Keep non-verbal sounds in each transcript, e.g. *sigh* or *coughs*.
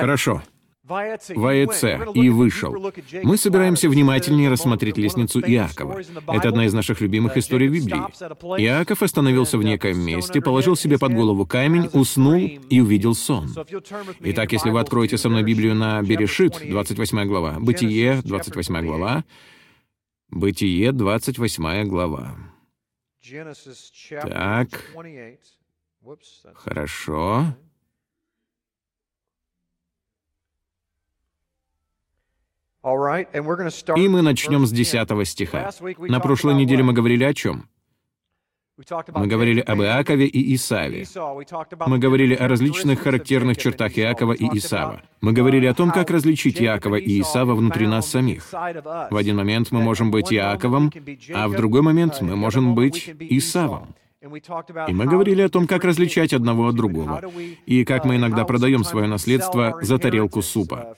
Хорошо. Ваеце и вышел. Мы собираемся внимательнее рассмотреть лестницу Иакова. Это одна из наших любимых историй в Библии. Иаков остановился в некоем месте, положил себе под голову камень, уснул и увидел сон. Итак, если вы откроете со мной Библию на Берешит, 28 глава, Бытие, 28 глава, Бытие, 28 глава. Так. Хорошо. И мы начнем с 10 стиха. На прошлой неделе мы говорили о чем? Мы говорили об Иакове и Исаве. Мы говорили о различных характерных чертах Иакова и Исава. Мы говорили о том, как различить Иакова и Исава внутри нас самих. В один момент мы можем быть Иаковом, а в другой момент мы можем быть Исавом. И мы говорили о том, как различать одного от другого, и как мы иногда продаем свое наследство за тарелку супа.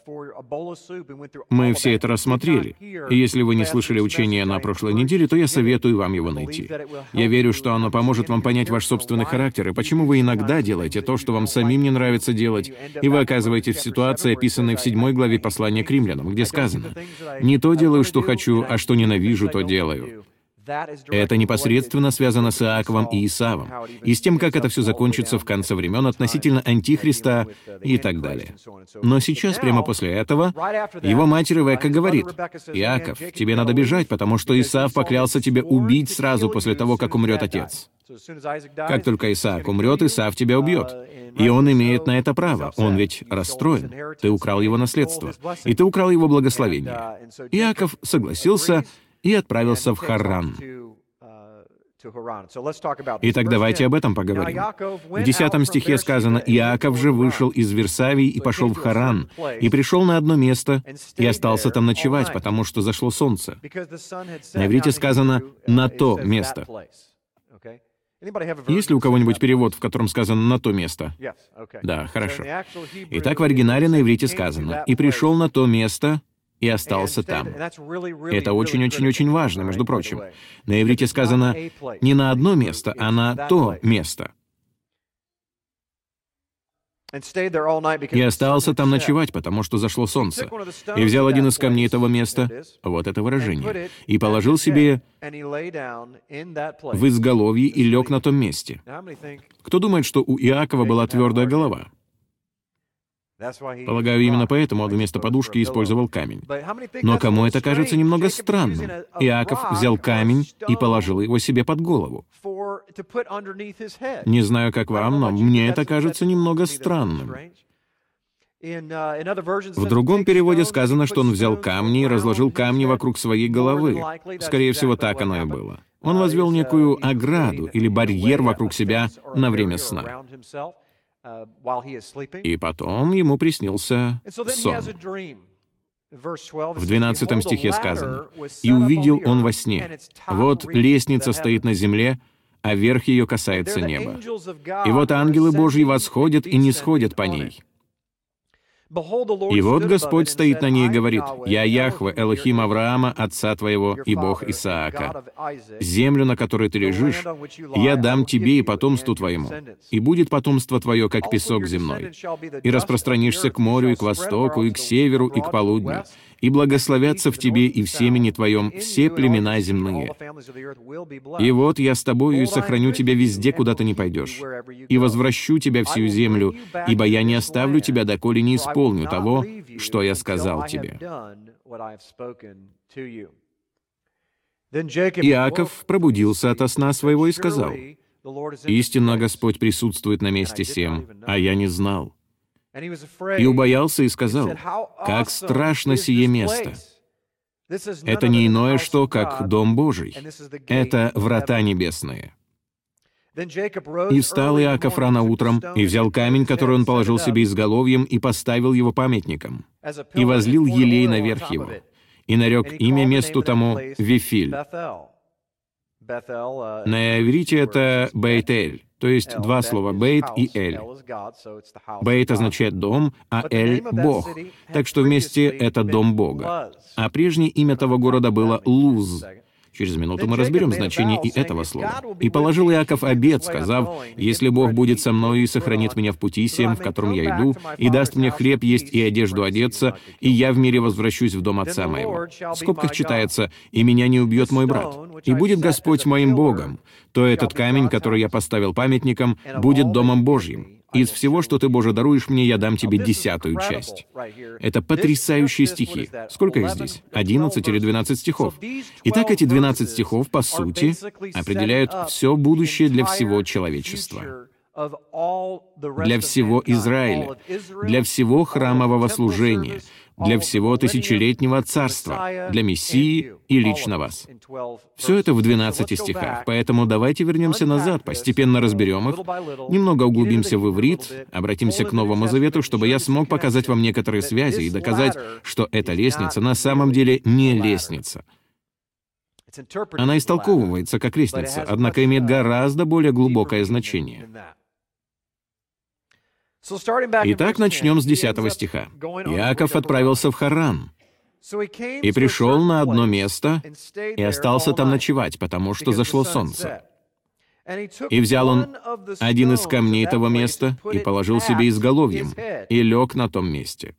Мы все это рассмотрели, и если вы не слышали учения на прошлой неделе, то я советую вам его найти. Я верю, что оно поможет вам понять ваш собственный характер и почему вы иногда делаете то, что вам самим не нравится делать, и вы оказываетесь в ситуации, описанной в седьмой главе послания к римлянам, где сказано «Не то делаю, что хочу, а что ненавижу, то делаю». Это непосредственно связано с Иаковом и Исавом, и с тем, как это все закончится в конце времен относительно Антихриста и так далее. Но сейчас, прямо после этого, его мать Ревека говорит, «Иаков, тебе надо бежать, потому что Исав поклялся тебе убить сразу после того, как умрет отец. Как только Исаак умрет, Исав тебя убьет. И он имеет на это право. Он ведь расстроен. Ты украл его наследство. И ты украл его благословение. Иаков согласился, и отправился в Харран. Итак, давайте об этом поговорим. В 10 стихе сказано, «Иаков же вышел из Версавии и пошел в Харан, и пришел на одно место, и остался там ночевать, потому что зашло солнце». На иврите сказано «на то место». Есть ли у кого-нибудь перевод, в котором сказано «на то место»? Да, хорошо. Итак, в оригинале на иврите сказано «и пришел на то место, и остался там. Это очень-очень-очень важно, между прочим. На иврите сказано не на одно место, а на то место. И остался там ночевать, потому что зашло солнце. И взял один из камней этого места, вот это выражение, и положил себе в изголовье и лег на том месте. Кто думает, что у Иакова была твердая голова? Полагаю, именно поэтому он вместо подушки использовал камень. Но кому это кажется немного странным? Иаков взял камень и положил его себе под голову. Не знаю, как вам, но мне это кажется немного странным. В другом переводе сказано, что он взял камни и разложил камни вокруг своей головы. Скорее всего, так оно и было. Он возвел некую ограду или барьер вокруг себя на время сна. Uh, И потом ему приснился сон. В 12 стихе сказано, «И увидел он во сне, вот лестница стоит на земле, а верх ее касается неба. И вот ангелы Божьи восходят и не сходят по ней». И вот Господь стоит на ней и говорит, «Я Яхве, Элохим Авраама, отца твоего и Бог Исаака. Землю, на которой ты лежишь, я дам тебе и потомству твоему, и будет потомство твое, как песок земной. И распространишься к морю, и к востоку, и к северу, и к полудню, и благословятся в тебе и в семени твоем все племена земные. И вот я с тобою и сохраню тебя везде, куда ты не пойдешь, и возвращу тебя всю землю, ибо я не оставлю тебя, доколе не исполню того, что я сказал тебе». Иаков пробудился ото сна своего и сказал, «Истинно Господь присутствует на месте сем, а я не знал». И убоялся и сказал, «Как страшно сие место! Это не иное что, как Дом Божий. Это врата небесные». И встал Иаков рано утром, и взял камень, который он положил себе изголовьем, и поставил его памятником, и возлил елей наверх его, и нарек имя месту тому Вифиль. Uh, На иврите это Бейтель, то есть два слова «бейт» и «эль». «Бейт» означает «дом», а «эль» — «бог», так что вместе это «дом Бога». А прежнее имя того города было Луз. Через минуту мы разберем значение и этого слова. «И положил Иаков обед, сказав, «Если Бог будет со мною и сохранит меня в пути всем, в котором я иду, и даст мне хлеб есть и одежду одеться, и я в мире возвращусь в дом отца моего». В скобках читается «И меня не убьет мой брат». «И будет Господь моим Богом, то этот камень, который я поставил памятником, будет домом Божьим». Из всего, что ты, Боже, даруешь мне, я дам тебе десятую часть. Это потрясающие стихи. Сколько их здесь? 11 или 12 стихов. Итак, эти 12 стихов, по сути, определяют все будущее для всего человечества для всего Израиля, для всего храмового служения, для всего тысячелетнего царства, для Мессии и лично вас. Все это в 12 стихах, поэтому давайте вернемся назад, постепенно разберем их, немного углубимся в иврит, обратимся к Новому Завету, чтобы я смог показать вам некоторые связи и доказать, что эта лестница на самом деле не лестница. Она истолковывается как лестница, однако имеет гораздо более глубокое значение. Итак, начнем с 10 стиха. Иаков отправился в Харан и пришел на одно место и остался там ночевать, потому что зашло солнце. И взял он один из камней того места и положил себе изголовьем, и лег на том месте.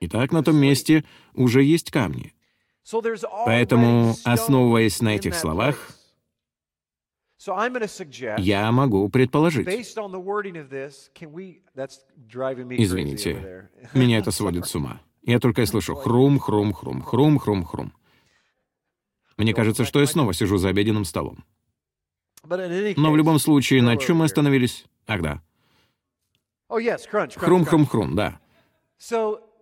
Итак, на том месте уже есть камни. Поэтому, основываясь на этих словах, я могу предположить. Извините, *laughs* меня это сводит с ума. Я только и слышу хрум, хрум, хрум, хрум, хрум, хрум. Мне кажется, что я снова сижу за обеденным столом. Но в любом случае, на чем мы остановились? Ах, да. Oh, Хрум-хрум-хрум, да.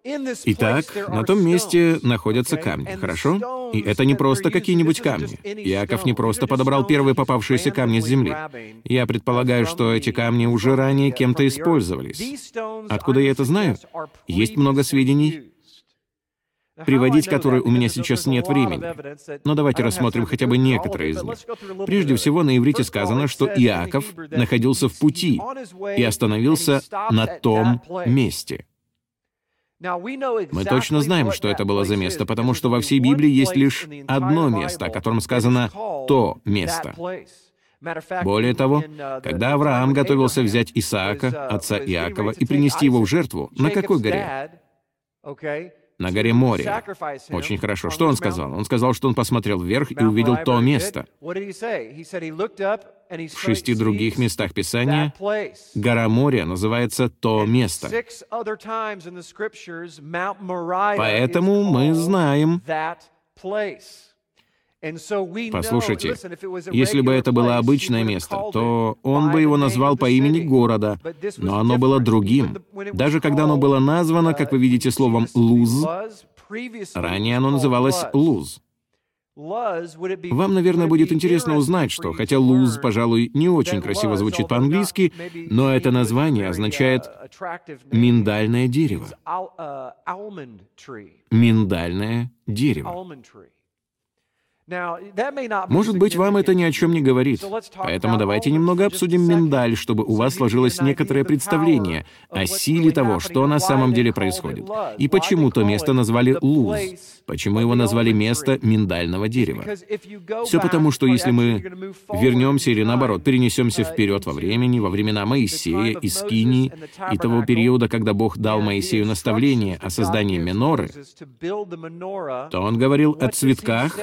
Итак, на том месте находятся камни, хорошо? И это не просто какие-нибудь камни. Яков не просто подобрал первые попавшиеся камни с земли. Я предполагаю, что эти камни уже ранее кем-то использовались. Откуда я это знаю? Есть много сведений, приводить которые у меня сейчас нет времени. Но давайте рассмотрим хотя бы некоторые из них. Прежде всего, на иврите сказано, что Иаков находился в пути и остановился на том месте. Мы точно знаем, что это было за место, потому что во всей Библии есть лишь одно место, о котором сказано «то место». Более того, uh, когда Авраам готовился взять Исаака, uh, отца Иакова, и принести его в жертву, на какой горе? На горе Море. Очень хорошо. Что он сказал? Он сказал, что он посмотрел вверх и увидел то место. В шести других местах Писания гора Мория называется то место. Поэтому мы знаем, Послушайте, если бы это было обычное место, то он бы его назвал по имени города, но оно было другим. Даже когда оно было названо, как вы видите, словом «луз», ранее оно называлось «луз». Вам, наверное, будет интересно узнать, что хотя луз, пожалуй, не очень красиво звучит по-английски, но это название означает «миндальное дерево». Миндальное дерево. Может быть, вам это ни о чем не говорит. Поэтому давайте немного обсудим миндаль, чтобы у вас сложилось некоторое представление о силе того, что на самом деле происходит. И почему то место назвали Луз. Почему его назвали место миндального дерева? Все потому, что если мы вернемся или наоборот перенесемся uh, вперед во времени, во времена Моисея и Скинии, и того периода, когда Бог дал Моисею наставление о создании Меноры, то он говорил о цветках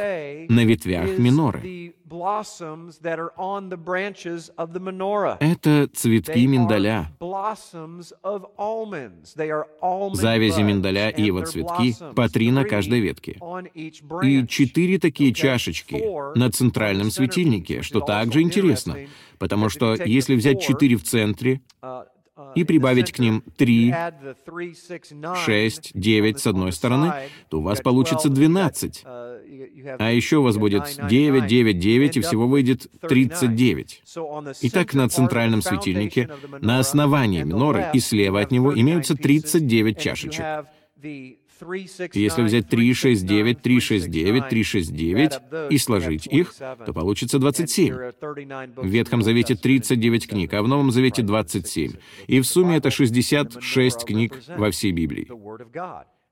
на ветвях миноры. Это цветки миндаля. Завязи миндаля и его цветки по три на каждой ветке. И четыре такие чашечки на центральном светильнике, что также интересно, потому что если взять четыре в центре, и прибавить к ним 3, 6, 9 с одной стороны, то у вас получится 12. А еще у вас будет 9, 9, 9, и всего выйдет 39. Итак, на центральном светильнике, на основании миноры и слева от него имеются 39 чашечек. Если взять 3, 6, 9, 3, 6, 9, 3, 6, 9 и сложить их, то получится 27. В Ветхом Завете 39 книг, а в Новом Завете 27. И в сумме это 66 книг во всей Библии.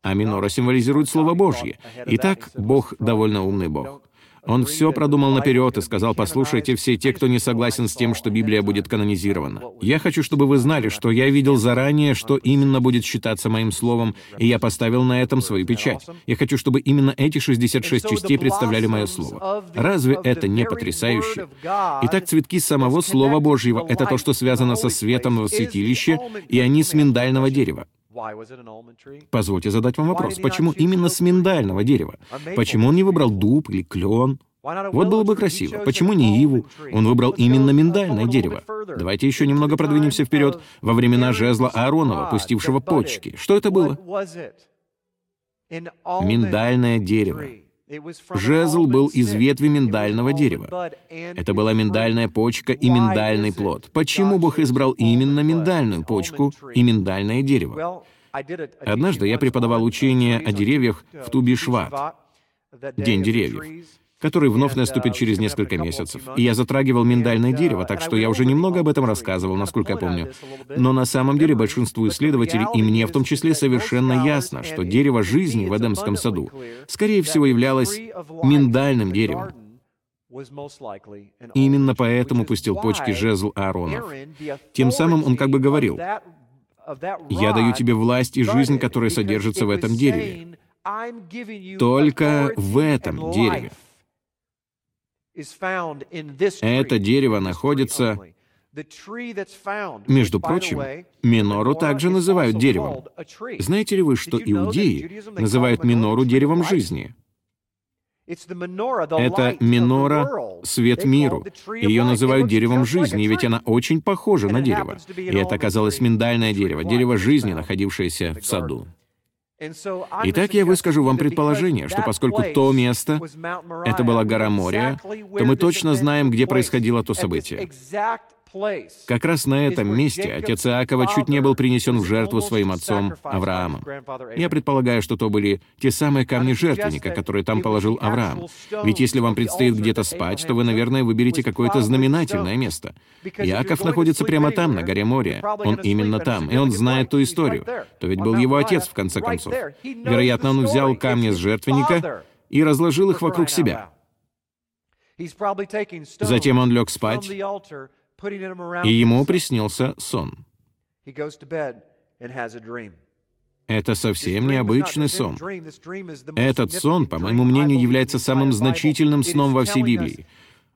а минора символизирует Слово Божье. Итак, Бог довольно умный Бог. Он все продумал наперед и сказал, послушайте, все те, кто не согласен с тем, что Библия будет канонизирована. Я хочу, чтобы вы знали, что я видел заранее, что именно будет считаться моим словом, и я поставил на этом свою печать. Я хочу, чтобы именно эти 66 частей представляли мое слово. Разве это не потрясающе? Итак, цветки самого Слова Божьего — это то, что связано со светом в святилище, и они с миндального дерева. Позвольте задать вам вопрос. Почему именно с миндального дерева? Почему он не выбрал дуб или клен? Вот было бы красиво. Почему не иву? Он выбрал именно миндальное дерево. Давайте еще немного продвинемся вперед. Во времена жезла Ааронова, пустившего почки. Что это было? Миндальное дерево. Жезл был из ветви миндального дерева. Это была миндальная почка и миндальный плод. Почему Бог избрал именно миндальную почку и миндальное дерево? Однажды я преподавал учение о деревьях в Тубишват, День деревьев который вновь наступит через несколько месяцев. И я затрагивал миндальное дерево, так что я уже немного об этом рассказывал, насколько я помню. Но на самом деле большинству исследователей, и мне в том числе, совершенно ясно, что дерево жизни в Эдемском саду, скорее всего, являлось миндальным деревом. Именно поэтому пустил почки жезл Ааронов. Тем самым он как бы говорил, «Я даю тебе власть и жизнь, которая содержится в этом дереве. Только в этом дереве. Это дерево находится... Между прочим, минору также называют деревом. Знаете ли вы, что иудеи называют минору деревом жизни? Это минора — свет миру. Ее называют деревом жизни, ведь она очень похожа на дерево. И это оказалось миндальное дерево, дерево жизни, находившееся в саду. Итак, я выскажу вам предположение, что поскольку то место — это была гора Мория, то мы точно знаем, где происходило то событие. Как раз на этом месте отец Иакова чуть не был принесен в жертву своим отцом Авраамом. Я предполагаю, что то были те самые камни жертвенника, которые там положил Авраам. Ведь если вам предстоит где-то спать, то вы, наверное, выберете какое-то знаменательное место. Иаков находится прямо там, на горе Мория. Он именно там, и он знает ту историю. То ведь был его отец, в конце концов. Вероятно, он взял камни с жертвенника и разложил их вокруг себя. Затем он лег спать, и ему приснился сон. Это совсем необычный сон. Этот сон, по моему мнению, является самым значительным сном во всей Библии.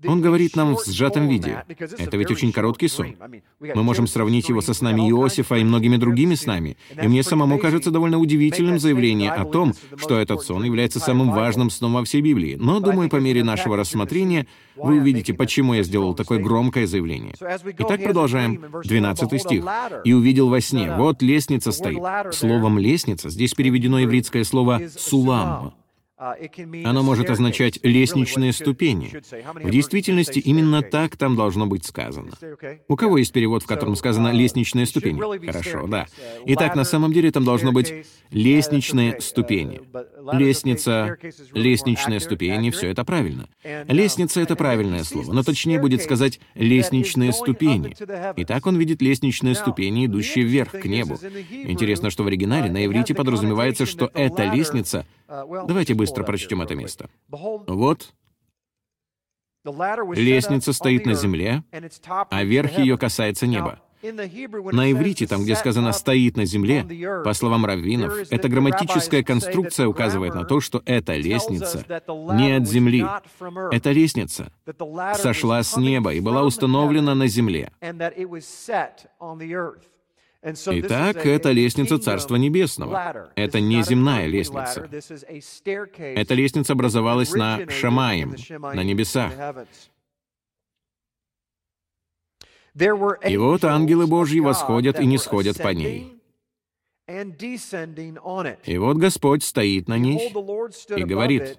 Он говорит нам в сжатом виде. Это ведь очень короткий сон. Мы можем сравнить его со снами Иосифа и многими другими снами. И мне самому кажется довольно удивительным заявление о том, что этот сон является самым важным сном во всей Библии. Но, думаю, по мере нашего рассмотрения вы увидите, почему я сделал такое громкое заявление. Итак, продолжаем. 12 стих. «И увидел во сне, вот лестница стоит». Словом «лестница» здесь переведено еврейское слово «сулам». Uh, Оно может означать «лестничные ступени». В действительности именно так там должно быть сказано. У кого есть перевод, в котором сказано uh, «лестничные ступени»? Хорошо, да. Uh, Итак, на самом деле там должно быть «лестничные ступени». Лестница, лестничные ступени — все это правильно. Лестница — это правильное слово, но точнее будет сказать «лестничные ступени». Итак, он видит лестничные ступени, идущие вверх, к небу. Интересно, что в оригинале на иврите подразумевается, что эта лестница — Давайте быстро прочтем это место. Вот лестница стоит на земле, а верх ее касается неба. На иврите, там, где сказано «стоит на земле», по словам раввинов, эта грамматическая конструкция указывает на то, что эта лестница не от земли. Эта лестница сошла с неба и была установлена на земле. Итак, это лестница Царства Небесного. Это не земная лестница. Эта лестница образовалась на Шамаем, на небесах. И вот ангелы Божьи восходят и не сходят по ней. И вот Господь стоит на ней и говорит,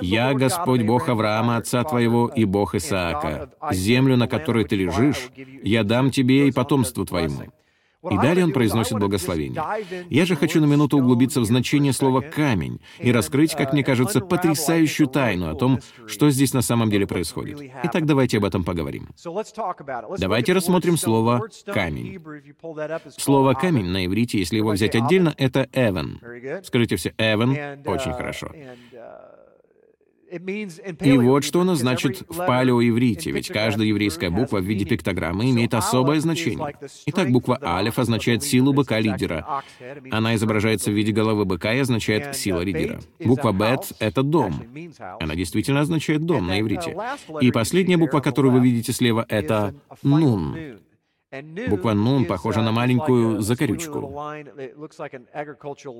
«Я Господь Бог Авраама, отца твоего, и Бог Исаака. Землю, на которой ты лежишь, я дам тебе и потомству твоему». И далее он произносит благословение. Я же хочу на минуту углубиться в значение слова «камень» и раскрыть, как мне кажется, потрясающую тайну о том, что здесь на самом деле происходит. Итак, давайте об этом поговорим. Давайте рассмотрим слово «камень». Слово «камень» на иврите, если его взять отдельно, это «эвен». Скажите все «эвен» — очень хорошо. И вот что оно значит в палеоиврите, ведь каждая еврейская буква в виде пиктограммы имеет особое значение. Итак, буква «алеф» означает силу быка-лидера. Она изображается в виде головы быка и означает «сила лидера». Буква «бет» — это «дом». Она действительно означает «дом» на иврите. И последняя буква, которую вы видите слева, — это «нун». Буква «нун» похожа на маленькую закорючку.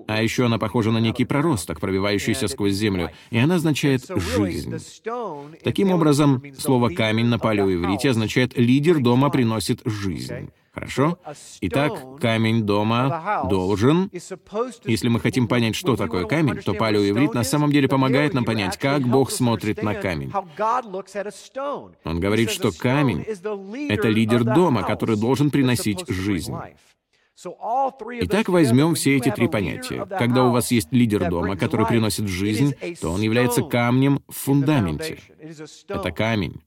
А еще она похожа на некий проросток, пробивающийся сквозь землю, и она означает «жизнь». Таким образом, слово «камень» на палеоиврите означает «лидер дома приносит жизнь». Хорошо? Итак, камень дома должен... Если мы хотим понять, что такое камень, то палеоиврит на самом деле помогает нам понять, как Бог смотрит на камень. Он говорит, что камень — это лидер дома, который должен приносить жизнь. Итак, возьмем все эти три понятия. Когда у вас есть лидер дома, который приносит жизнь, то он является камнем в фундаменте. Это камень.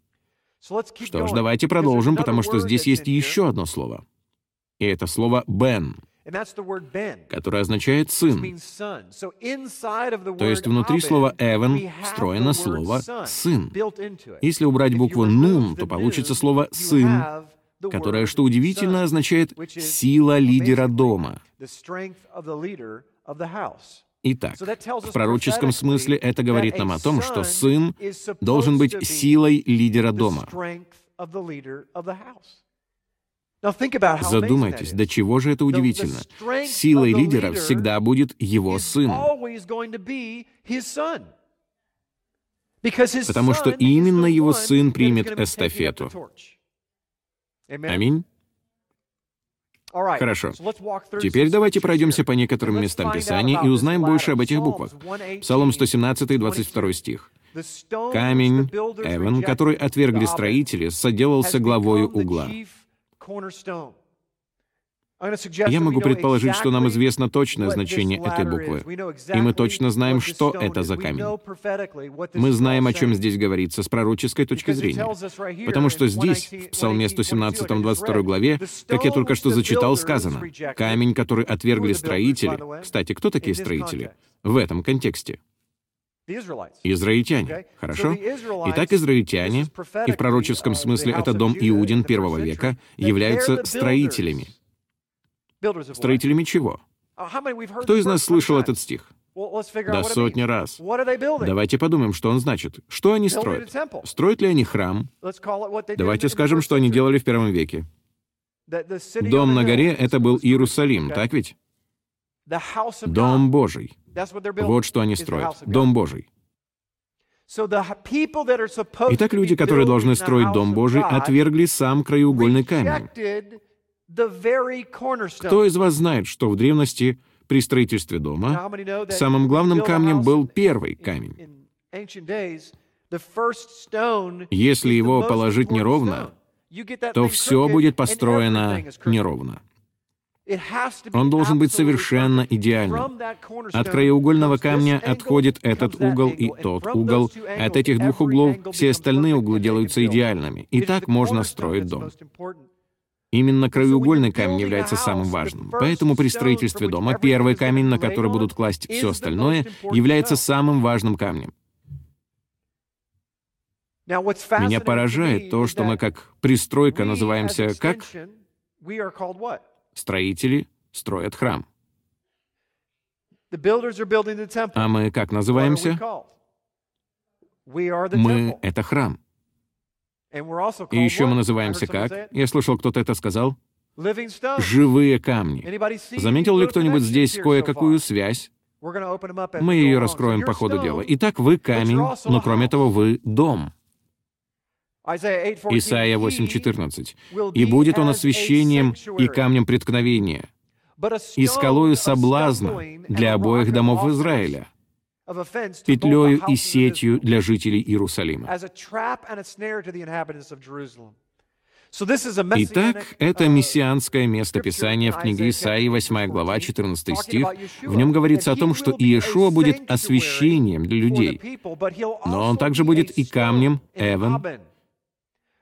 Что ж, давайте продолжим, потому что здесь есть еще одно слово. И это слово «бен», которое означает «сын». То есть внутри слова «эвен» встроено слово «сын». Если убрать букву «нун», то получится слово «сын», которое, что удивительно, означает «сила лидера дома». Итак, в пророческом смысле это говорит нам о том, что сын должен быть силой лидера дома. Задумайтесь, до чего же это удивительно. Силой лидера всегда будет его сын. Потому что именно его сын примет эстафету. Аминь. Хорошо. Теперь давайте пройдемся по некоторым местам Писания и узнаем больше об этих буквах. Псалом 117, 22 стих. «Камень, Эван, который отвергли строители, соделался главою угла». Я могу предположить, что нам известно точное значение этой буквы, и мы точно знаем, что это за камень. Мы знаем, о чем здесь говорится с пророческой точки зрения, потому что здесь, в Псалме 117, 22 главе, как я только что зачитал, сказано, «Камень, который отвергли строители». Кстати, кто такие строители? В этом контексте. Израильтяне. Хорошо? Итак, израильтяне, и в пророческом смысле это дом Иудин первого века, являются строителями — Строителями чего? Uh, Кто из нас слышал этот стих? Да сотни раз. Давайте подумаем, что он значит. Что они строят? Строят ли они храм? Давайте скажем, что они делали в первом веке. Дом на горе — это был Иерусалим, так ведь? Дом Божий. Вот что они строят. Дом Божий. Итак, люди, которые должны строить Дом Божий, отвергли сам краеугольный камень. Кто из вас знает, что в древности при строительстве дома самым главным камнем был первый камень? Если его положить неровно, то все будет построено неровно. Он должен быть совершенно идеальным. От краеугольного камня отходит этот угол и тот угол. От этих двух углов все остальные углы делаются идеальными. И так можно строить дом. Именно краеугольный камень является самым важным. Поэтому при строительстве дома первый камень, на который будут класть все остальное, является самым важным камнем. Меня поражает то, что мы как пристройка называемся как? Строители строят храм. А мы как называемся? Мы — это храм. И еще мы называемся как? Я слышал, кто-то это сказал. Живые камни. Заметил ли кто-нибудь здесь кое-какую связь? Мы ее раскроем по ходу дела. Итак, вы камень, но кроме того, вы дом. Исайя 8:14. «И будет он освящением и камнем преткновения, и скалою соблазна для обоих домов Израиля» петлею и сетью для жителей Иерусалима. Итак, это мессианское местописание в книге Исаии, 8 глава, 14 стих. В нем говорится о том, что Иешуа будет освящением для людей, но он также будет и камнем Эван,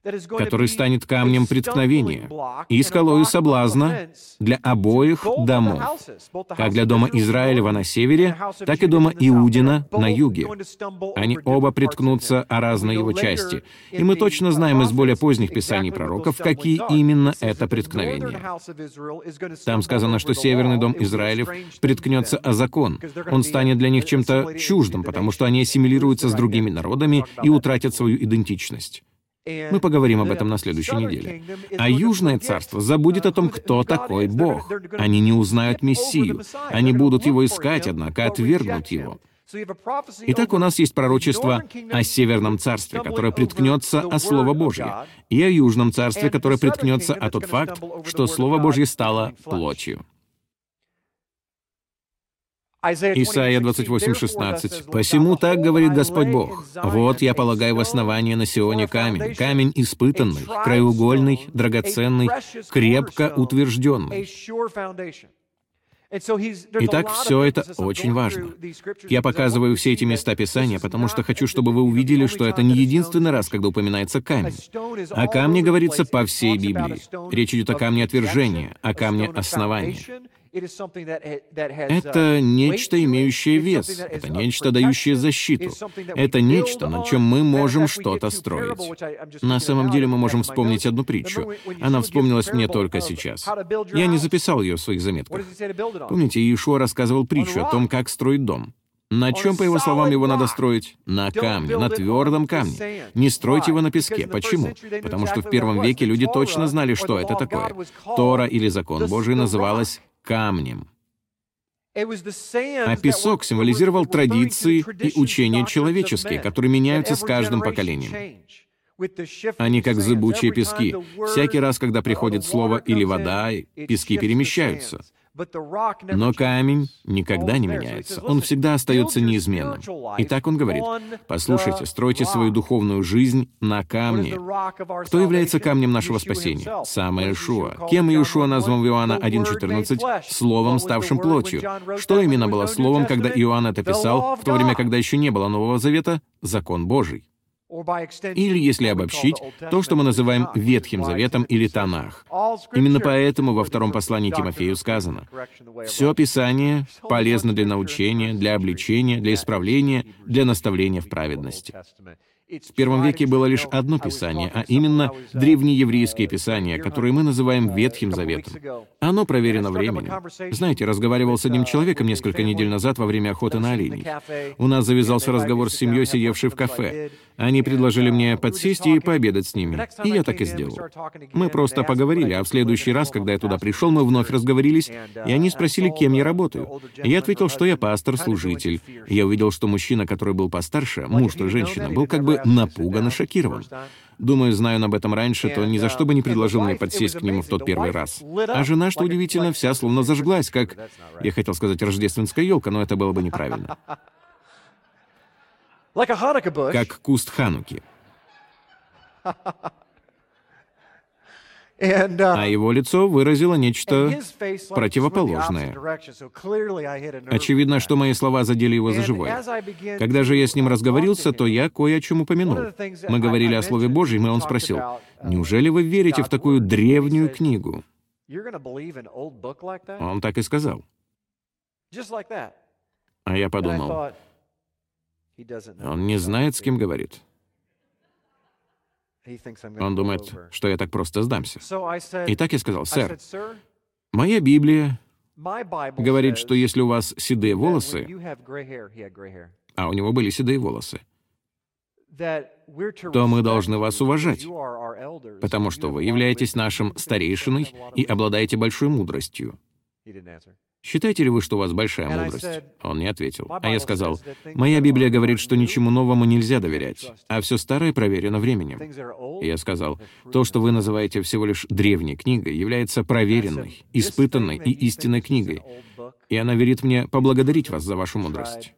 который станет камнем преткновения и скалою соблазна для обоих домов, как для дома Израилева на севере, так и дома Иудина на юге. Они оба приткнутся о разные его части, и мы точно знаем из более поздних писаний пророков, какие именно это преткновения. Там сказано, что северный дом Израилев приткнется о закон. Он станет для них чем-то чуждым, потому что они ассимилируются с другими народами и утратят свою идентичность. Мы поговорим об этом на следующей неделе. А Южное царство забудет о том, кто такой Бог. Они не узнают Мессию. Они будут его искать, однако отвергнут его. Итак, у нас есть пророчество о Северном Царстве, которое приткнется о Слово Божье, и о Южном Царстве, которое приткнется о тот факт, что Слово Божье стало плотью. Исайя 28:16. «Посему так говорит Господь Бог, вот я полагаю в основание на Сионе камень, камень испытанный, краеугольный, драгоценный, крепко утвержденный». Итак, все это очень важно. Я показываю все эти места Писания, потому что хочу, чтобы вы увидели, что это не единственный раз, когда упоминается камень. О камне говорится по всей Библии. Речь идет о камне отвержения, о камне основания. Это нечто, имеющее вес, это нечто, дающее защиту, это нечто, на чем мы можем что-то строить. На самом деле мы можем вспомнить одну притчу. Она вспомнилась мне только сейчас. Я не записал ее в своих заметках. Помните, Иешуа рассказывал притчу о том, как строить дом. На чем, по его словам, его надо строить? На камне, на твердом камне. Не стройте его на песке. Почему? Потому что в первом веке люди точно знали, что это такое. Тора или закон Божий называлась камнем. А песок символизировал традиции и учения человеческие, которые меняются с каждым поколением. Они как зыбучие пески. Всякий раз, когда приходит слово или вода, пески перемещаются. Но камень никогда не меняется. Он всегда остается неизменным. И так он говорит, послушайте, стройте свою духовную жизнь на камне. Кто является камнем нашего спасения? Сам Иешуа. Кем Иешуа назван в Иоанна 1.14? Словом, ставшим плотью. Что именно было словом, когда Иоанн это писал, в то время, когда еще не было Нового Завета? Закон Божий. Или, если обобщить, то, что мы называем Ветхим Заветом или Танах. Именно поэтому во втором послании Тимофею сказано, «Все Писание полезно для научения, для обличения, для исправления, для наставления в праведности». В первом веке было лишь одно писание, а именно древнееврейское писание, которое мы называем Ветхим Заветом. Оно проверено временем. Знаете, разговаривал с одним человеком несколько недель назад во время охоты на оленей. У нас завязался разговор с семьей, сидевшей в кафе. Они предложили мне подсесть и пообедать с ними. И я так и сделал. Мы просто поговорили, а в следующий раз, когда я туда пришел, мы вновь разговорились, и они спросили, кем я работаю. Я ответил, что я пастор-служитель. Я увидел, что мужчина, который был постарше, муж той женщины, был как бы напуган и шокирован. Думаю, зная он об этом раньше, то ни за что бы не предложил мне подсесть к нему в тот первый раз. А жена, что удивительно, вся словно зажглась, как, я хотел сказать, рождественская елка, но это было бы неправильно. Как куст хануки. *laughs* Uh, а его лицо выразило нечто противоположное. Очевидно, что мои слова задели его за живое. Когда же я с ним разговорился, то я кое о чем упомянул. Мы говорили о Слове Божьем, и он спросил, uh, «Неужели вы верите в такую древнюю книгу?» Он так и сказал. А я подумал, он не знает, с кем говорит. Он думает, что я так просто сдамся. И так я сказал, сэр, моя Библия говорит, что если у вас седые волосы, а у него были седые волосы, то мы должны вас уважать, потому что вы являетесь нашим старейшиной и обладаете большой мудростью. Считаете ли вы, что у вас большая мудрость? Он не ответил. А я сказал, моя Библия говорит, что ничему новому нельзя доверять, а все старое проверено временем. И я сказал, то, что вы называете всего лишь древней книгой, является проверенной, испытанной и истинной книгой. И она верит мне поблагодарить вас за вашу мудрость.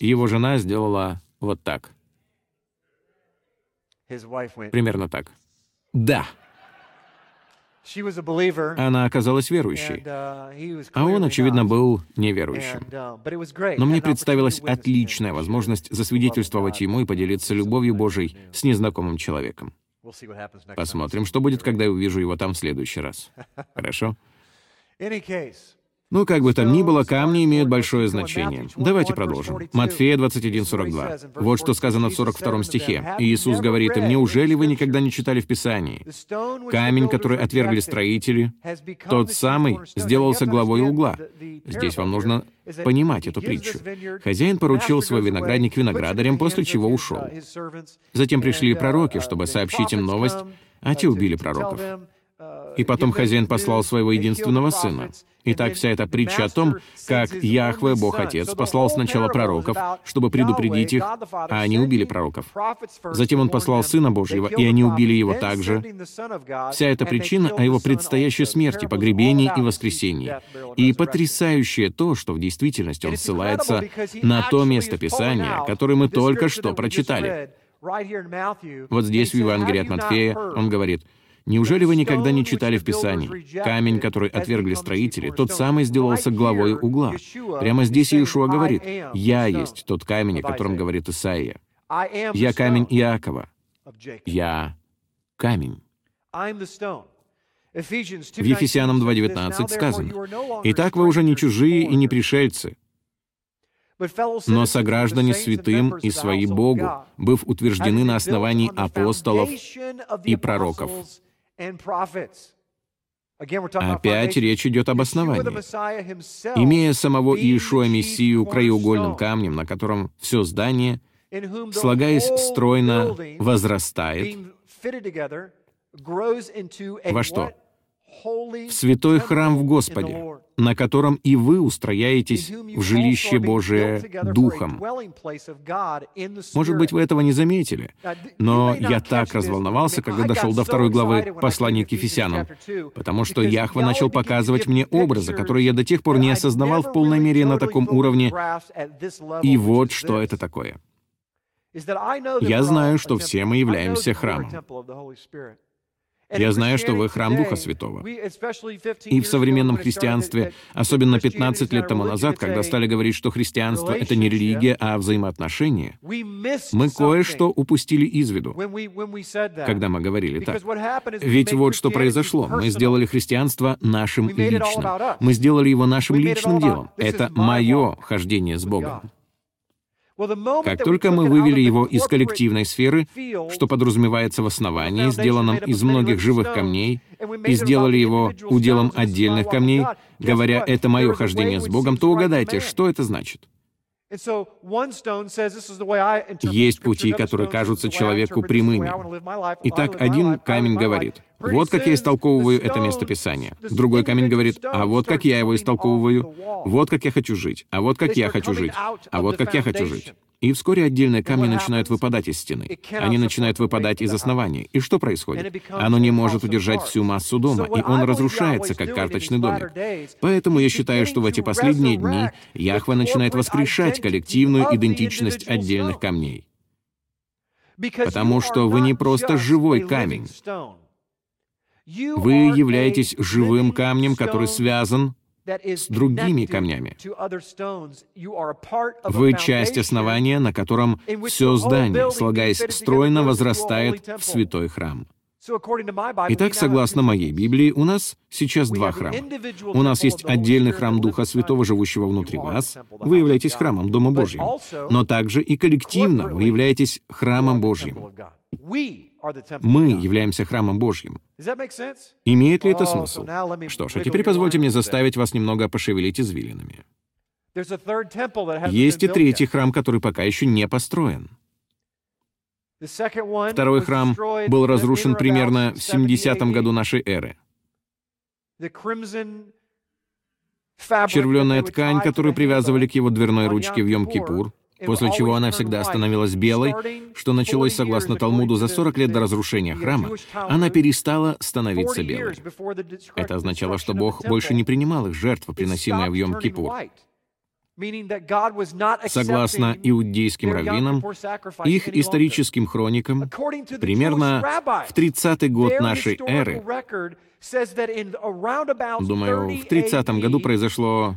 Его жена сделала вот так. Примерно так. Да, она оказалась верующей, uh, а он, очевидно, был неверующим. Uh. Но мне представилась отличная возможность засвидетельствовать ему и поделиться любовью Божией с незнакомым человеком. Посмотрим, что будет, когда я увижу его там в следующий раз. *laughs* Хорошо? Ну, как бы там ни было, камни имеют большое значение. Давайте продолжим. Матфея 21:42. Вот что сказано в 42 стихе. Иисус говорит им, «Неужели вы никогда не читали в Писании? Камень, который отвергли строители, тот самый сделался главой угла. Здесь вам нужно понимать эту притчу. Хозяин поручил свой виноградник виноградарям, после чего ушел. Затем пришли пророки, чтобы сообщить им новость, а те убили пророков. Uh, И потом хозяин послал своего единственного сына. Итак, вся эта притча о том, как Яхве, Бог. Отец, послал сначала пророков, чтобы предупредить их, а они убили пророков. Затем он послал. Сына Божьего, и они убили его также. Вся эта причина о его предстоящей смерти, погребении и воскресении. И потрясающее то, что в действительности он ссылается на то место Писания, которое мы только что прочитали. Вот здесь, в Евангелии "Have от Матфея, он говорит, «Неужели вы никогда не читали в Писании? Камень, который отвергли строители, тот самый сделался главой угла». Прямо здесь Иешуа говорит, «Я есть тот камень, о котором говорит Исаия. Я камень Иакова. Я камень». В Ефесянам 2.19 сказано, «Итак, вы уже не чужие и не пришельцы, но сограждане святым и свои Богу, быв утверждены на основании апостолов и пророков». Опять речь идет об основании. Имея самого Иешуа Мессию краеугольным камнем, на котором все здание, слагаясь стройно, возрастает во что? В святой храм в Господе, на котором и вы устрояетесь в жилище Божие Духом. Может быть, вы этого не заметили, но я так разволновался, когда дошел до второй главы послания к Ефесянам, потому что Яхва начал показывать мне образы, которые я до тех пор не осознавал в полной мере на таком уровне. И вот что это такое. Я знаю, что все мы являемся храмом. Я знаю, что вы храм Духа Святого. И в современном христианстве, особенно 15 лет тому назад, когда стали говорить, что христианство — это не религия, а взаимоотношения, мы кое-что упустили из виду, когда мы говорили так. Ведь вот что произошло. Мы сделали христианство нашим личным. Мы сделали его нашим личным делом. Это мое хождение с Богом. Как только мы вывели его из коллективной сферы, что подразумевается в основании, сделанном из многих живых камней, и сделали его уделом отдельных камней, говоря «это мое хождение с Богом», то угадайте, что это значит? Есть пути, которые кажутся человеку прямыми. Итак, один камень говорит, вот как я истолковываю это место Писания. Другой камень говорит, а вот как я его истолковываю, вот как я хочу жить, а вот как я хочу жить, а вот как я хочу жить. И вскоре отдельные камни начинают выпадать из стены. Они начинают выпадать из основания. И что происходит? Оно не может удержать всю массу дома, и он разрушается, как карточный домик. Поэтому я считаю, что в эти последние дни Яхва начинает воскрешать коллективную идентичность отдельных камней. Потому что вы не просто живой камень. Вы являетесь живым камнем, который связан с другими камнями. Вы часть основания, на котором все здание, слагаясь стройно, возрастает в святой храм. Итак, согласно моей Библии, у нас сейчас два храма. У нас есть отдельный храм Духа Святого, живущего внутри вас. Вы являетесь храмом Дома Божьим. Но также и коллективно вы являетесь храмом Божьим. Мы являемся храмом Божьим. Имеет ли это смысл? Что ж, а теперь позвольте мне заставить вас немного пошевелить извилинами. Есть и третий храм, который пока еще не построен. Второй храм был разрушен примерно в 70 году нашей эры. Червленая ткань, которую привязывали к его дверной ручке в Йом-Кипур, после чего она всегда становилась белой, что началось согласно Талмуду за 40 лет до разрушения храма, она перестала становиться белой. Это означало, что Бог больше не принимал их жертвы, приносимые в Йом-Кипур. Согласно иудейским раввинам, их историческим хроникам, примерно в 30-й год нашей эры, Думаю, в 30-м году произошло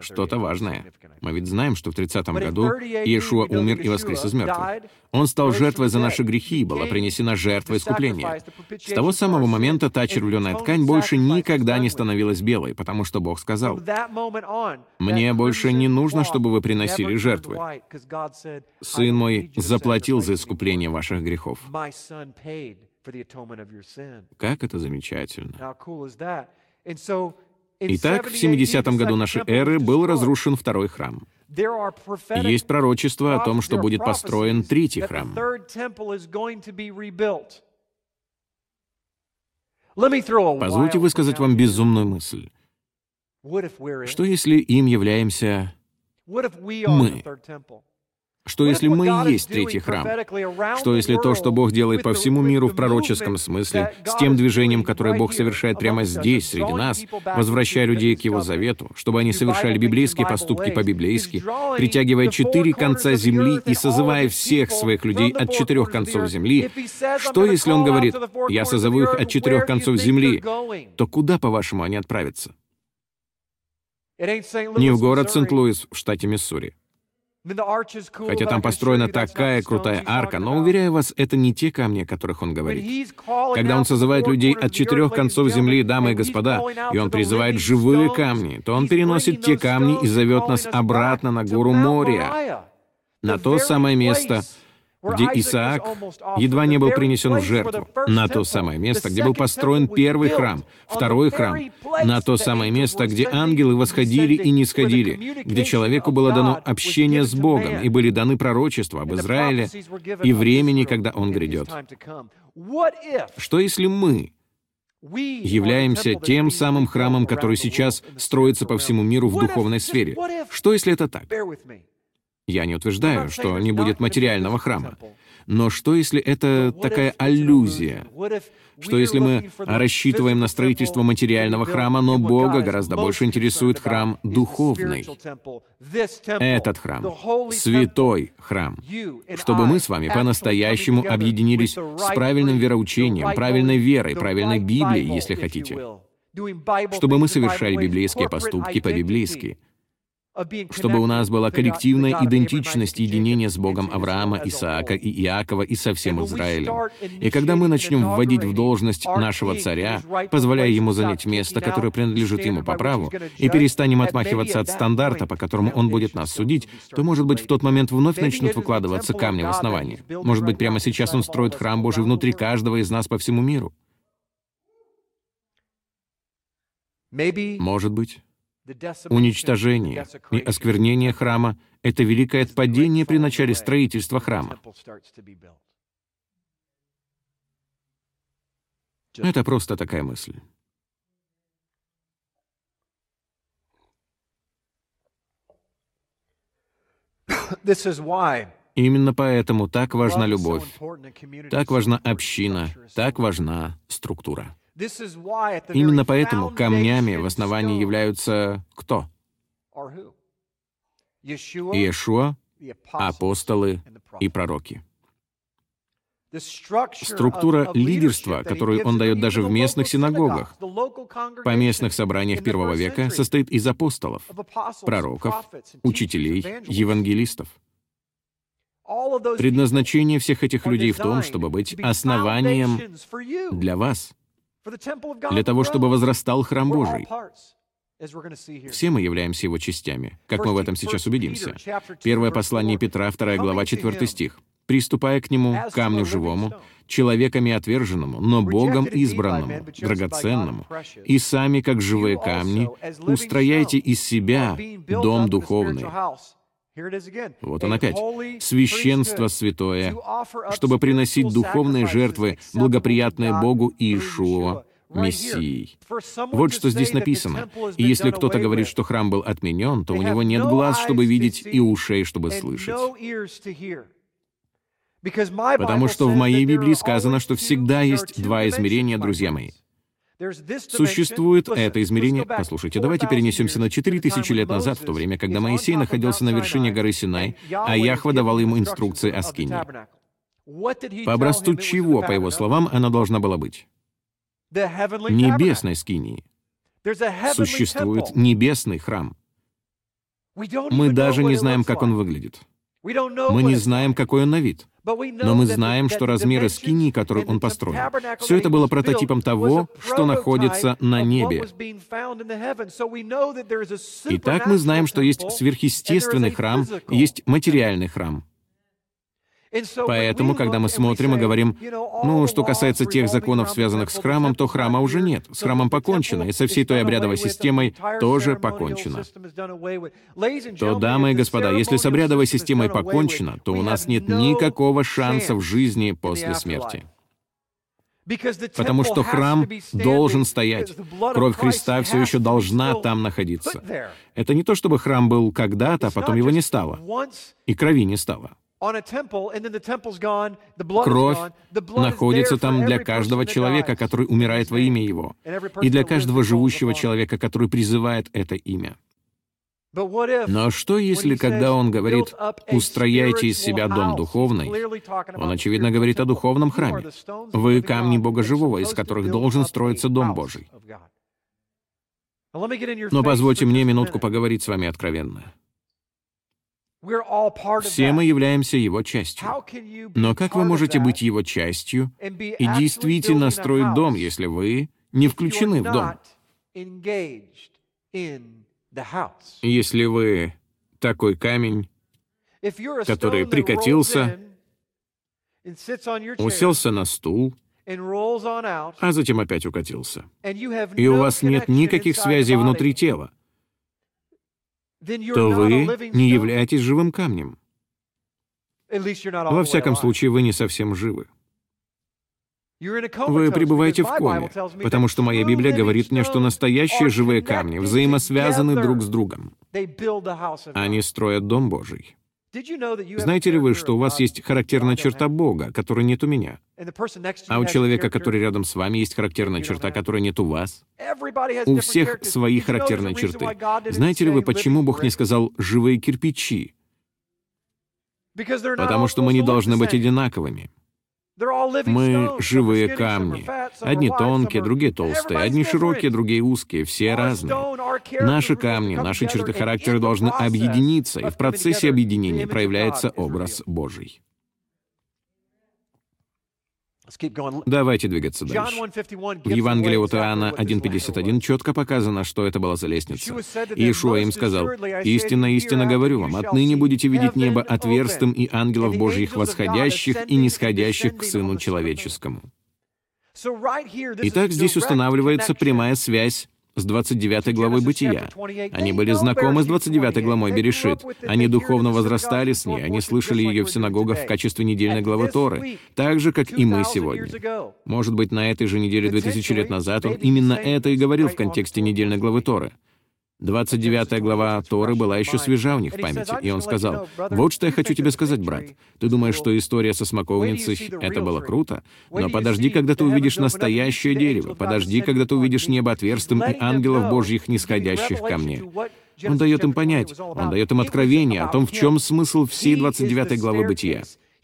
что-то важное. Мы ведь знаем, что в 30-м году Иешуа умер и воскрес из мертвых. Он стал жертвой за наши грехи, была принесена жертва искупления. С того самого момента та червленая ткань больше никогда не становилась белой, потому что Бог сказал, «Мне больше не нужно, чтобы вы приносили жертвы. Сын мой заплатил за искупление ваших грехов». Как это замечательно. Итак, в 70-м году нашей эры был разрушен второй храм. Есть пророчество о том, что будет построен третий храм. Позвольте высказать вам безумную мысль. Что если им являемся мы? Что если мы и есть третий храм? Что если то, что Бог делает по всему миру в пророческом смысле, с тем движением, которое Бог совершает прямо здесь, среди нас, возвращая людей к Его завету, чтобы они совершали библейские поступки по-библейски, притягивая четыре конца земли и созывая всех своих людей от четырех концов земли, что если Он говорит, «Я созову их от четырех концов земли», то куда, по-вашему, они отправятся? Не в город Сент-Луис в штате Миссури. Хотя там построена такая крутая арка, но, уверяю вас, это не те камни, о которых он говорит. Когда он созывает людей от четырех концов земли, дамы и господа, и он призывает живые камни, то он переносит те камни и зовет нас обратно на гору Мория, на то самое место, где Исаак едва не был принесен в жертву, на то самое место, где был построен первый храм, второй храм, на то самое место, где ангелы восходили и не сходили, где человеку было дано общение с Богом и были даны пророчества об Израиле и времени, когда он грядет. Что если мы являемся тем самым храмом, который сейчас строится по всему миру в духовной сфере? Что если это так? Я не утверждаю, что не будет материального храма. Но что, если это такая аллюзия? Что если мы рассчитываем на строительство материального храма, но Бога гораздо больше интересует храм духовный? Этот храм, святой храм, чтобы мы с вами по-настоящему объединились с правильным вероучением, правильной верой, правильной Библией, если хотите. Чтобы мы совершали библейские поступки по-библейски чтобы у нас была коллективная идентичность единения с Богом Авраама, Исаака и Иакова и со всем Израилем. И когда мы начнем вводить в должность нашего царя, позволяя ему занять место, которое принадлежит ему по праву, и перестанем отмахиваться от стандарта, по которому он будет нас судить, то, может быть, в тот момент вновь начнут выкладываться камни в основании. Может быть, прямо сейчас он строит храм Божий внутри каждого из нас по всему миру. Может быть. Уничтожение и осквернение храма — это великое отпадение при начале строительства храма. Это просто такая мысль. *coughs* Именно поэтому так важна любовь, так важна община, так важна структура. Именно поэтому камнями в основании являются кто? Иешуа, апостолы и пророки. Структура лидерства, которую он дает даже в местных синагогах, по местных собраниях первого века, состоит из апостолов, пророков, учителей, евангелистов. Предназначение всех этих людей в том, чтобы быть основанием для вас, для того, чтобы возрастал храм Божий. Все мы являемся его частями, как мы в этом сейчас убедимся. Первое послание Петра, 2 глава, 4 стих. «Приступая к нему, камню живому, человеками отверженному, но Богом избранному, драгоценному, и сами, как живые камни, устрояйте из себя дом духовный, вот он опять. Священство святое, чтобы приносить духовные жертвы, благоприятные Богу Иешуа, Мессией. Вот что здесь написано. И если кто-то говорит, что храм был отменен, то у него нет глаз, чтобы видеть, и ушей, чтобы слышать. Потому что в моей Библии сказано, что всегда есть два измерения, друзья мои. Существует это измерение. Послушайте, давайте перенесемся на 4000 лет назад, в то время, когда Моисей находился на вершине горы Синай, а Яхва давал ему инструкции о скине. По образцу чего, по его словам, она должна была быть? Небесной скинии. Существует небесный храм. Мы даже не знаем, как он выглядит. Мы не знаем, какой он на вид. Но мы знаем, что размеры скинии, которую он построил, все это было прототипом того, что находится на небе. Итак, мы знаем, что есть сверхъестественный храм, есть материальный храм. Поэтому, когда мы смотрим и говорим, ну, что касается тех законов, связанных с храмом, то храма уже нет. С храмом покончено, и со всей той обрядовой системой тоже покончено. То, дамы и господа, если с обрядовой системой покончено, то у нас нет никакого шанса в жизни после смерти. Потому что храм должен стоять. Кровь Христа все еще должна там находиться. Это не то, чтобы храм был когда-то, а потом его не стало. И крови не стало. Кровь находится там для каждого человека, который умирает во имя Его, и для каждого живущего человека, который призывает это имя. Но что если, когда он говорит «устрояйте из себя дом духовный», он, очевидно, говорит о духовном храме. Вы камни Бога Живого, из которых должен строиться Дом Божий. Но позвольте мне минутку поговорить с вами откровенно. Все мы являемся его частью. Но как вы можете быть его частью и действительно строить дом, если вы не включены в дом? Если вы такой камень, который прикатился, уселся на стул, а затем опять укатился, и у вас нет никаких связей внутри тела, то вы не являетесь живым камнем. Во всяком случае, вы не совсем живы. Вы пребываете в коме, потому что моя Библия говорит мне, что настоящие живые камни взаимосвязаны друг с другом. Они строят Дом Божий. Знаете ли вы, что у вас есть характерная черта Бога, которой нет у меня? А у человека, который рядом с вами, есть характерная черта, которой нет у вас? У всех свои характерные черты. Знаете ли вы, почему Бог не сказал «живые кирпичи»? Потому что мы не должны быть одинаковыми. Мы живые камни. Одни тонкие, другие толстые, одни широкие, другие узкие, все разные. Наши камни, наши черты характера должны объединиться, и в процессе объединения проявляется образ Божий. Давайте двигаться дальше. В Евангелии от Иоанна 1.51 четко показано, что это была за лестница. Иешуа им сказал, «Истинно, истинно говорю вам, отныне будете видеть небо отверстым и ангелов Божьих восходящих и нисходящих к Сыну Человеческому». Итак, здесь устанавливается прямая связь с 29 главой Бытия. Они были знакомы с 29 главой Берешит. Они духовно возрастали с ней, они слышали ее в синагогах в качестве недельной главы Торы, так же, как и мы сегодня. Может быть, на этой же неделе 2000 лет назад он именно это и говорил в контексте недельной главы Торы. 29 глава Торы была еще свежа у них в памяти, и он сказал, «Вот что я хочу тебе сказать, брат. Ты думаешь, что история со смоковницей — это было круто? Но подожди, когда ты увидишь настоящее дерево, подожди, когда ты увидишь небо отверстым и ангелов Божьих, нисходящих ко мне». Он дает им понять, он дает им откровение о том, в чем смысл всей 29 главы Бытия.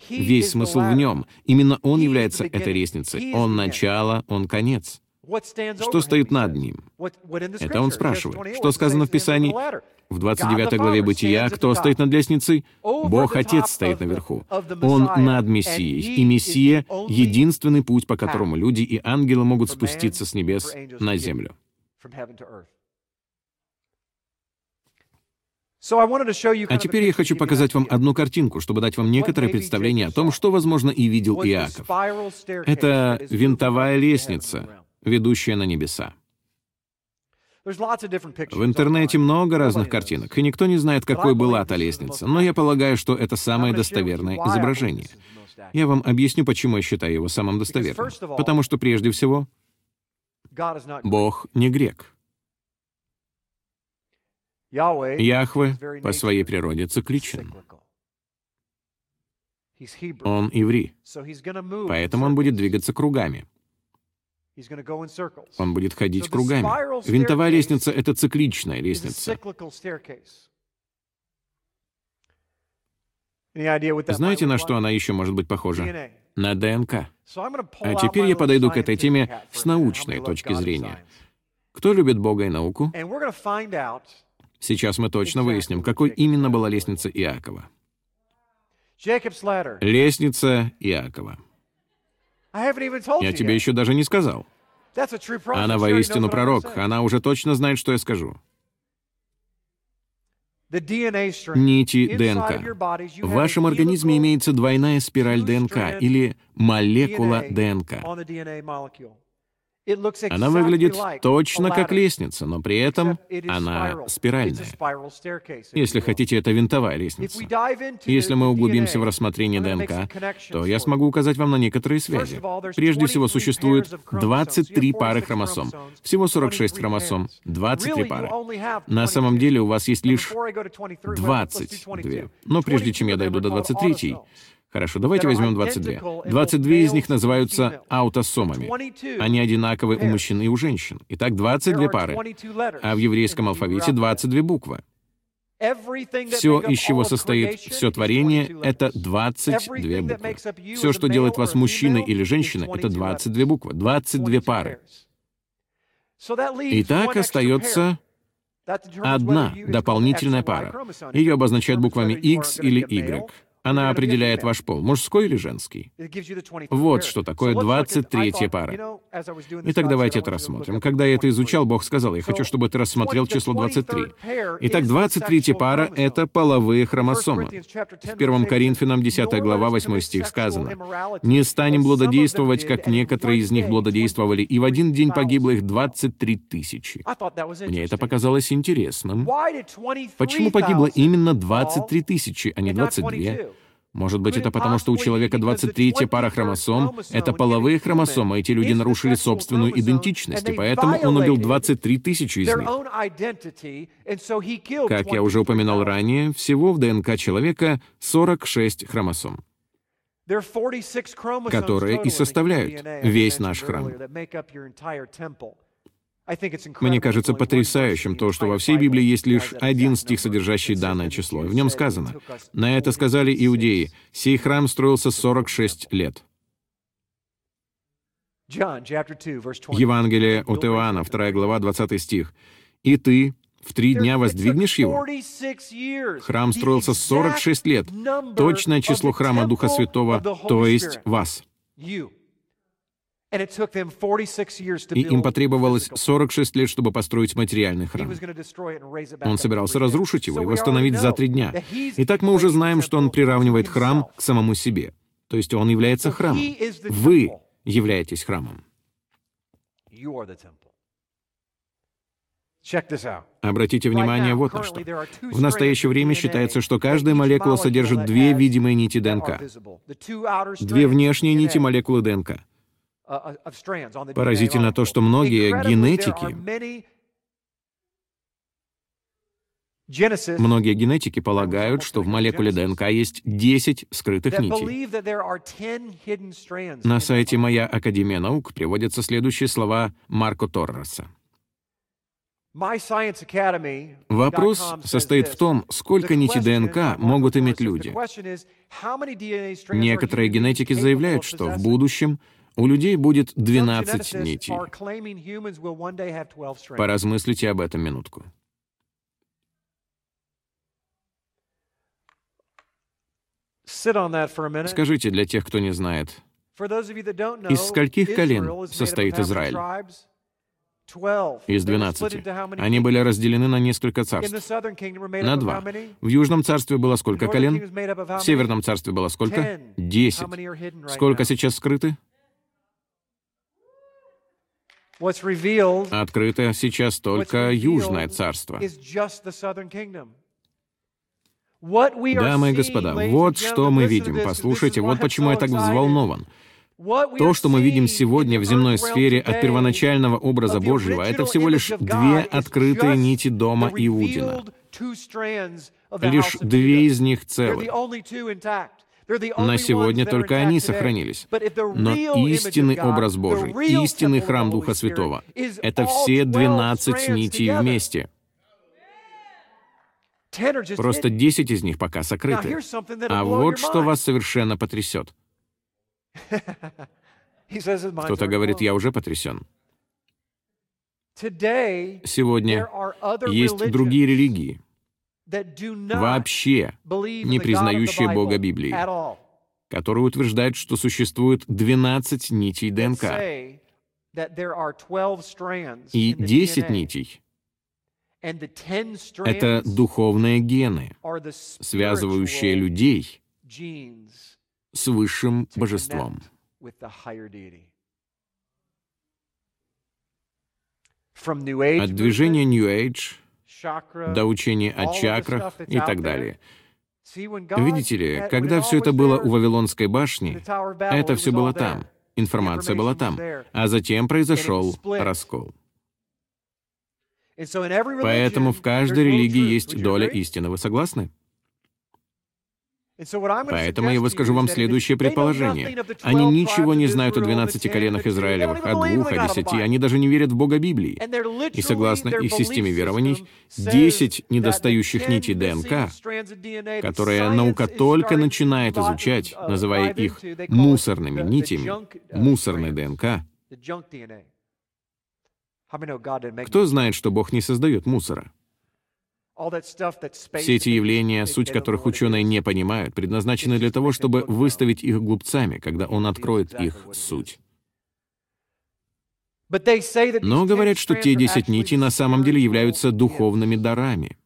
Весь смысл в нем. Именно он является этой лестницей. Он начало, он конец. Что стоит над ним? Это он спрашивает. Что сказано в Писании? В 29 главе Бытия, кто стоит над лестницей? Бог Отец стоит наверху. Он над Мессией. И Мессия — единственный путь, по которому люди и ангелы могут спуститься с небес на землю. А теперь я хочу показать вам одну картинку, чтобы дать вам некоторое представление о том, что, возможно, и видел Иаков. Это винтовая лестница, ведущая на небеса. В интернете много разных картинок, и никто не знает, какой была та лестница, но я полагаю, что это самое достоверное изображение. Я вам объясню, почему я считаю его самым достоверным. Потому что, прежде всего, Бог не грек. Яхве по своей природе цикличен. Он иври, поэтому он будет двигаться кругами. Он будет ходить кругами. Винтовая лестница — это цикличная лестница. Знаете, на что она еще может быть похожа? На ДНК. А теперь я подойду к этой теме с научной точки зрения. Кто любит Бога и науку? Сейчас мы точно выясним, какой именно была лестница Иакова. Лестница Иакова. Я тебе еще даже не сказал. Она воистину пророк. Она уже точно знает, что я скажу. Нити ДНК. В вашем организме имеется двойная спираль ДНК или молекула ДНК. Она выглядит точно как лестница, но при этом она спиральная. Если хотите, это винтовая лестница. Если мы углубимся в рассмотрение ДНК, то я смогу указать вам на некоторые связи. Прежде всего, существует 23 пары хромосом. Всего 46 хромосом, 23 пары. На самом деле у вас есть лишь 22. Но прежде чем я дойду до 23, Хорошо, давайте возьмем 22. 22 из них называются аутосомами. Они одинаковы у мужчин и у женщин. Итак, 22 пары. А в еврейском алфавите 22 буквы. Все, из чего состоит все творение, это 22 буквы. Все, что делает вас мужчиной или женщиной, это 22 буквы, 22 пары. Итак, остается одна дополнительная пара. Ее обозначают буквами X или Y. Она определяет ваш пол, мужской или женский. Вот что такое 23-я пара. Итак, давайте это рассмотрим. Когда я это изучал, Бог сказал, я хочу, чтобы ты рассмотрел число 23. Итак, 23-я пара — это половые хромосомы. В 1 Коринфянам 10 глава 8 стих сказано, «Не станем блудодействовать, как некоторые из них блудодействовали, и в один день погибло их 23 тысячи». Мне это показалось интересным. Почему погибло именно 23 тысячи, а не 22? Может быть, это потому, что у человека 23-я пара хромосом, это половые хромосомы, эти люди нарушили собственную идентичность, и поэтому он убил 23 тысячи из них. Как я уже упоминал ранее, всего в ДНК человека 46 хромосом, которые и составляют весь наш храм. Мне кажется потрясающим то, что во всей Библии есть лишь один стих, содержащий данное число. В нем сказано, «На это сказали иудеи, сей храм строился 46 лет». Евангелие от Иоанна, 2 глава, 20 стих. «И ты в три дня воздвигнешь его?» Храм строился 46 лет. Точное число храма Духа Святого, то есть вас. И им потребовалось 46 лет, чтобы построить материальный храм. Он собирался разрушить его и восстановить за три дня. Итак, мы уже знаем, что он приравнивает храм к самому себе. То есть он является храмом. Вы являетесь храмом. Обратите внимание вот на что. В настоящее время считается, что каждая молекула содержит две видимые нити ДНК. Две внешние нити молекулы ДНК. Поразительно то, что многие генетики, Многие генетики полагают, что в молекуле ДНК есть 10 скрытых нитей. На сайте «Моя Академия наук» приводятся следующие слова Марко Торреса. Вопрос состоит в том, сколько нитей ДНК могут иметь люди. Некоторые генетики заявляют, что в будущем у людей будет 12 нитей. Поразмыслите об этом минутку. Скажите для тех, кто не знает, из скольких колен состоит Израиль? Из 12. Они были разделены на несколько царств. На два. В Южном царстве было сколько колен? В Северном царстве было сколько? Десять. Сколько сейчас скрыты? Открыто сейчас только Южное царство. Дамы и господа, вот что мы видим. Послушайте, вот почему я так взволнован. То, что мы видим сегодня в земной сфере от первоначального образа Божьего, это всего лишь две открытые нити дома Иудина. Лишь две из них целы. На сегодня только они сохранились. Но истинный образ Божий, истинный храм Духа Святого — это все 12 нитей вместе. Просто 10 из них пока сокрыты. А вот что вас совершенно потрясет. *laughs* Кто-то говорит, я уже потрясен. Сегодня есть другие религии, вообще не признающие Бога Библии, которые утверждают, что существует 12 нитей ДНК и 10 нитей — это духовные гены, связывающие людей с высшим божеством. От движения New Age до учения о чакрах и так далее. Видите ли, когда все это было у Вавилонской башни, это все было там, информация была там, а затем произошел раскол. Поэтому в каждой религии есть доля истины. Вы согласны? Поэтому я выскажу вам следующее предположение. Они ничего не знают о 12 коленах Израилевых, о двух, о десяти, они даже не верят в Бога Библии. И согласно их системе верований, 10 недостающих нитей ДНК, которые наука только начинает изучать, называя их мусорными нитями, мусорной ДНК, кто знает, что Бог не создает мусора? Все эти явления, суть которых ученые не понимают, предназначены для того, чтобы выставить их глупцами, когда он откроет их суть. Но говорят, что те десять нитей на самом деле являются духовными дарами.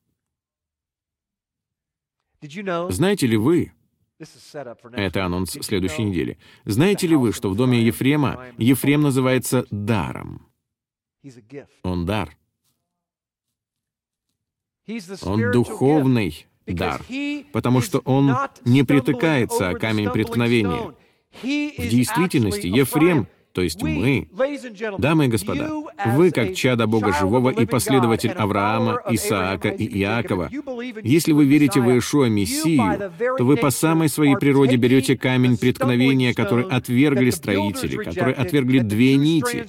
Знаете ли вы, это анонс следующей недели, знаете ли вы, что в доме Ефрема Ефрем называется даром? Он дар. Он духовный дар, потому что он не притыкается о камень преткновения. В действительности Ефрем то есть мы, дамы и господа, вы, как чада Бога Живого и последователь Авраама, Исаака и Иакова, если вы верите в Иешуа Мессию, то вы по самой своей природе берете камень преткновения, который отвергли строители, который отвергли две нити.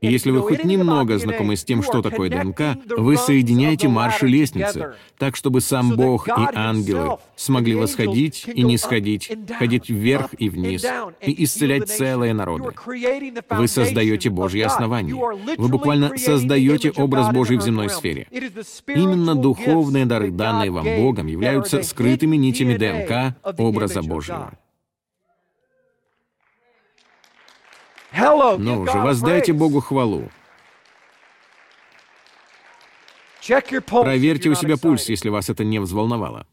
И если вы хоть немного знакомы с тем, что такое ДНК, вы соединяете марши лестницы, так, чтобы сам Бог и ангелы смогли восходить и не сходить, ходить вверх и вниз, и исцелять целые народы. Вы создаете Божье основание. Вы буквально создаете образ Божий в земной сфере. Именно духовные дары, данные вам Богом, являются скрытыми нитями ДНК образа Божьего. Ну же, воздайте Богу хвалу. Проверьте у себя пульс, если вас это не взволновало.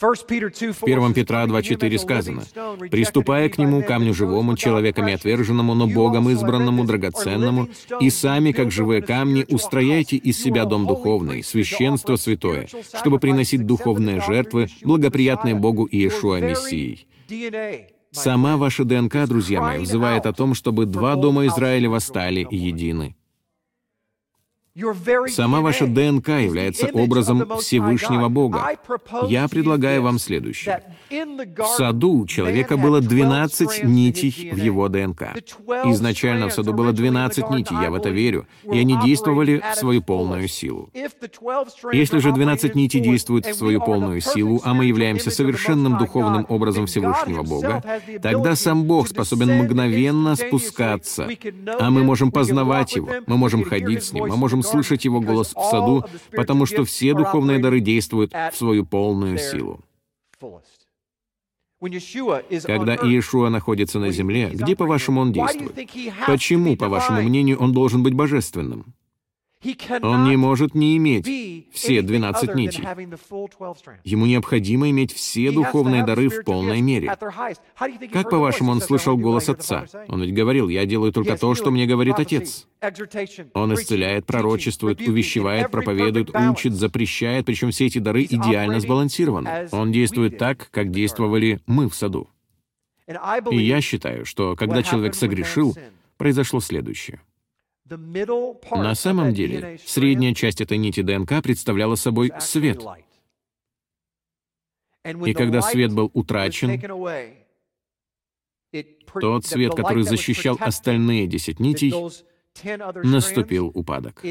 В 1 Петра 2.4 сказано, «Приступая к нему, камню живому, человеками отверженному, но Богом избранному, драгоценному, и сами, как живые камни, устрояйте из себя дом духовный, священство святое, чтобы приносить духовные жертвы, благоприятные Богу Иешуа Мессией». Сама ваша ДНК, друзья мои, взывает о том, чтобы два дома Израиля восстали едины. Сама ваша ДНК является образом Всевышнего Бога. Я предлагаю вам следующее. В саду у человека было 12 нитей в его ДНК. Изначально в саду было 12 нитей, я в это верю, и они действовали в свою полную силу. Если же 12 нитей действуют в свою полную силу, а мы являемся совершенным духовным образом Всевышнего Бога, тогда сам Бог способен мгновенно спускаться, а мы можем познавать Его, мы можем ходить с Ним, мы можем слышать Его голос в саду, потому что все духовные дары действуют в свою полную силу. Когда Иешуа находится на земле, где, по-вашему, он действует? Почему, по вашему мнению, он должен быть божественным? Он не может не иметь все 12 нитей. Ему необходимо иметь все духовные дары в полной мере. Как, по-вашему, он слышал голос Отца? Он ведь говорил, «Я делаю только то, что мне говорит Отец». Он исцеляет, пророчествует, увещевает, проповедует, учит, запрещает, причем все эти дары идеально сбалансированы. Он действует так, как действовали мы в саду. И я считаю, что когда человек согрешил, произошло следующее. На самом деле, средняя часть этой нити ДНК представляла собой свет. И когда свет был утрачен, тот свет, который защищал остальные десять нитей, наступил упадок.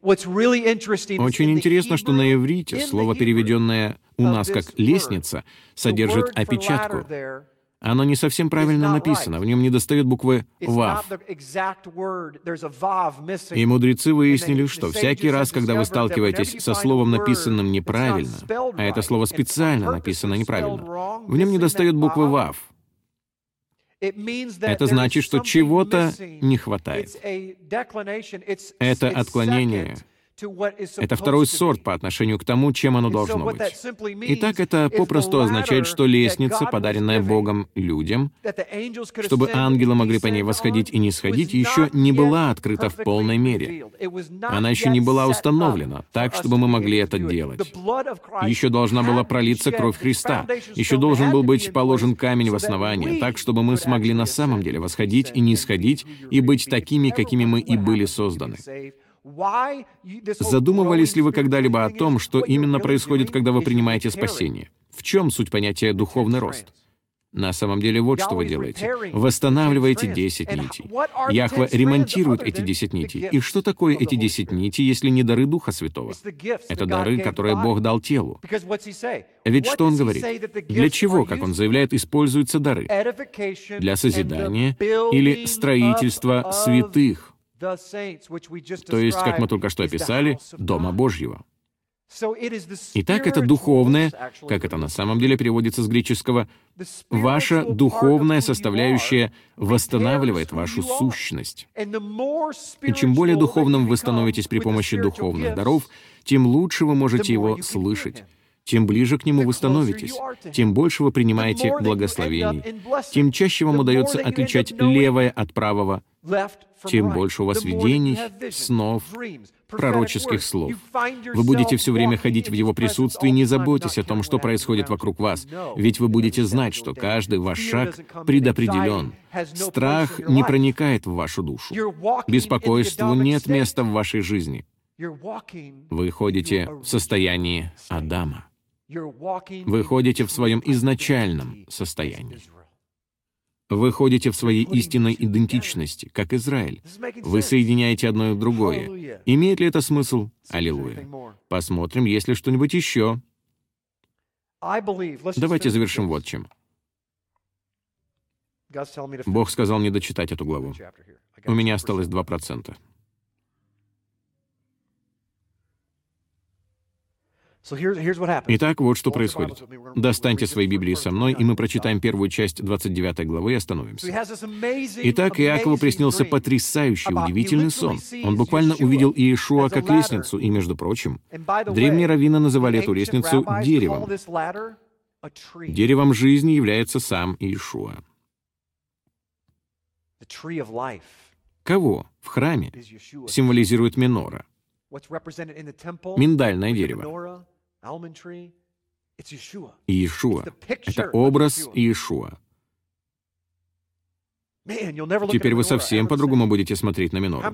Очень интересно, что на иврите слово, переведенное у нас как «лестница», содержит опечатку. Оно не совсем правильно написано, в нем недостает буквы «вав». И мудрецы выяснили, что всякий раз, когда вы сталкиваетесь со словом, написанным неправильно, а это слово специально написано неправильно, в нем недостает буквы «вав». Это значит, что чего-то не хватает. Это отклонение — это второй сорт по отношению к тому, чем оно должно быть. Итак, это попросту означает, что лестница, подаренная Богом людям, чтобы ангелы могли по ней восходить и не сходить, еще не была открыта в полной мере. Она еще не была установлена, так, чтобы мы могли это делать. Еще должна была пролиться кровь Христа. Еще должен был быть положен камень в основание, так, чтобы мы смогли на самом деле восходить и не сходить, и быть такими, какими мы и были созданы. Задумывались ли вы когда-либо о том, что именно происходит, когда вы принимаете спасение? В чем суть понятия «духовный рост»? На самом деле вот что вы делаете. Восстанавливаете 10 нитей. Яхва ремонтирует эти 10 нитей. И что такое эти 10 нитей, если не дары Духа Святого? Это дары, которые Бог дал телу. Ведь что Он говорит? Для чего, как Он заявляет, используются дары? Для созидания или строительства святых, то есть, как мы только что описали, Дома Божьего. Итак, это духовное, как это на самом деле переводится с греческого, ваша духовная составляющая восстанавливает вашу сущность. И чем более духовным вы становитесь при помощи духовных даров, тем лучше вы можете его слышать тем ближе к нему вы становитесь, тем больше вы принимаете благословений, тем чаще вам удается отличать левое от правого, тем больше у вас видений, снов, пророческих слов. Вы будете все время ходить в его присутствии, не заботьтесь о том, что происходит вокруг вас, ведь вы будете знать, что каждый ваш шаг предопределен. Страх не проникает в вашу душу. Беспокойству нет места в вашей жизни. Вы ходите в состоянии Адама. Вы ходите в своем изначальном состоянии. Вы ходите в своей истинной идентичности, как Израиль. Вы соединяете одно и другое. Имеет ли это смысл? Аллилуйя. Посмотрим, есть ли что-нибудь еще. Давайте завершим вот чем. Бог сказал мне дочитать эту главу. У меня осталось 2%. Итак, вот что происходит. Достаньте свои Библии со мной, и мы прочитаем первую часть 29 главы и остановимся. Итак, Иакову приснился потрясающий, удивительный сон. Он буквально увидел Иешуа как лестницу, и, между прочим, древние раввины называли эту лестницу деревом. Деревом жизни является сам Иешуа. Кого в храме символизирует минора? Миндальное дерево. Иешуа. Это образ Иешуа. Теперь вы совсем по-другому будете смотреть на минору.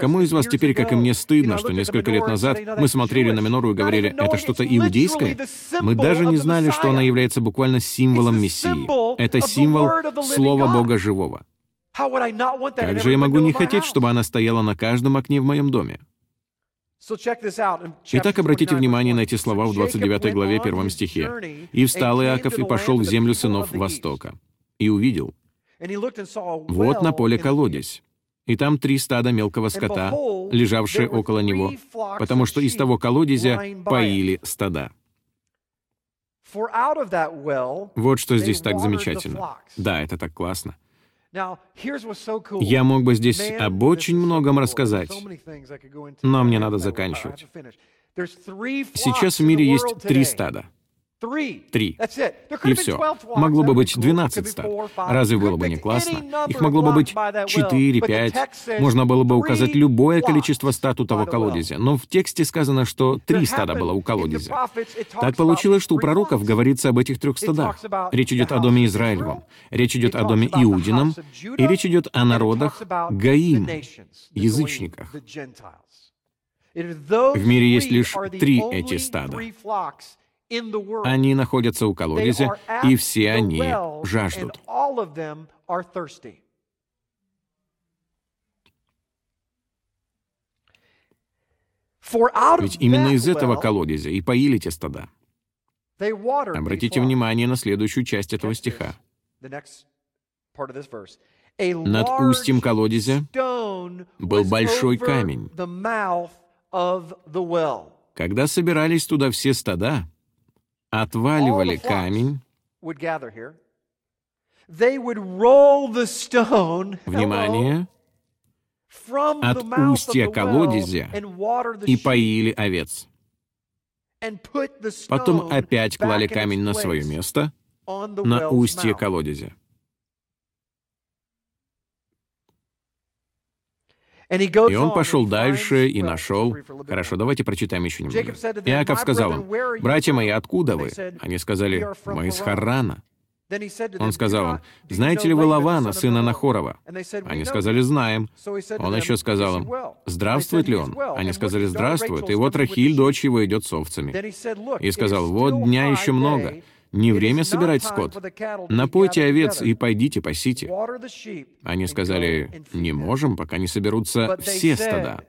Кому из вас теперь, как и мне, стыдно, что несколько лет назад мы смотрели на минору и говорили, это что-то иудейское? Мы даже не знали, что она является буквально символом Мессии. Это символ Слова Бога Живого. Как же я могу не хотеть, чтобы она стояла на каждом окне в моем доме? Итак, обратите внимание на эти слова в 29 главе 1 стихе. «И встал Иаков и пошел в землю сынов Востока, и увидел, вот на поле колодец, и там три стада мелкого скота, лежавшие около него, потому что из того колодезя поили стада». Вот что здесь так замечательно. Да, это так классно. Я мог бы здесь об очень многом рассказать, но мне надо заканчивать. Сейчас в мире есть три стада. Три. И все. Могло бы быть 12 стад. Разве было бы не классно? Их могло бы быть 4, 5. Можно было бы указать любое количество стад у того колодезя. Но в тексте сказано, что три стада было у колодезя. Так получилось, что у пророков говорится об этих трех стадах. Речь идет о доме Израилевом, речь идет о доме Иудином, и речь идет о народах Гаим, язычниках. В мире есть лишь три эти стада. Они находятся у колодезя, и все они жаждут. Ведь именно из этого колодезя и поили те стада. Обратите внимание на следующую часть этого стиха. Над устьем колодезя был большой камень. Когда собирались туда все стада, отваливали камень, внимание, от устья колодезя и поили овец. Потом опять клали камень на свое место, на устье колодезя. И он пошел дальше и нашел... Хорошо, давайте прочитаем еще немного. Иаков сказал им, «Братья мои, откуда вы?» Они сказали, «Мы из Харрана». Он сказал им, «Знаете ли вы Лавана, сына Нахорова?» Они сказали, «Знаем». Он еще сказал им, «Здравствует ли он?» Они сказали, «Здравствует». И вот Рахиль, дочь его, идет с овцами. И сказал, «Вот дня еще много, не время собирать скот. Напойте овец и пойдите пасите. Они сказали, не можем, пока не соберутся все стада.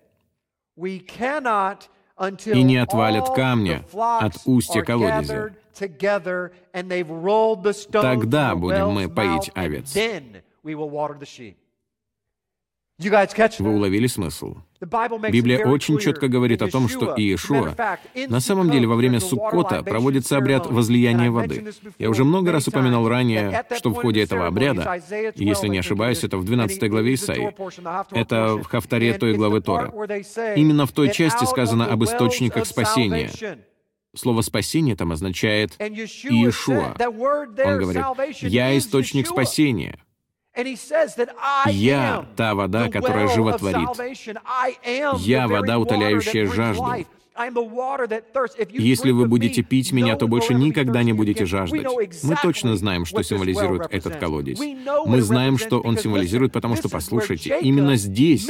И не отвалят камня от устья колодезя. Тогда будем мы поить овец. Вы уловили смысл? Библия очень четко говорит о том, что Иешуа на самом деле во время Суккота проводится обряд возлияния воды. Я уже много раз упоминал ранее, что в ходе этого обряда, если не ошибаюсь, это в 12 главе Исаии, это в Хафтаре той главы Тора, именно в той части сказано об источниках спасения. Слово «спасение» там означает «Иешуа». Он говорит, «Я источник спасения». Я — та вода, которая животворит. Я — вода, утоляющая жажду. Если вы будете пить меня, то больше никогда не будете жаждать. Мы точно знаем, что символизирует этот колодец. Мы знаем, что он символизирует, потому что, послушайте, именно здесь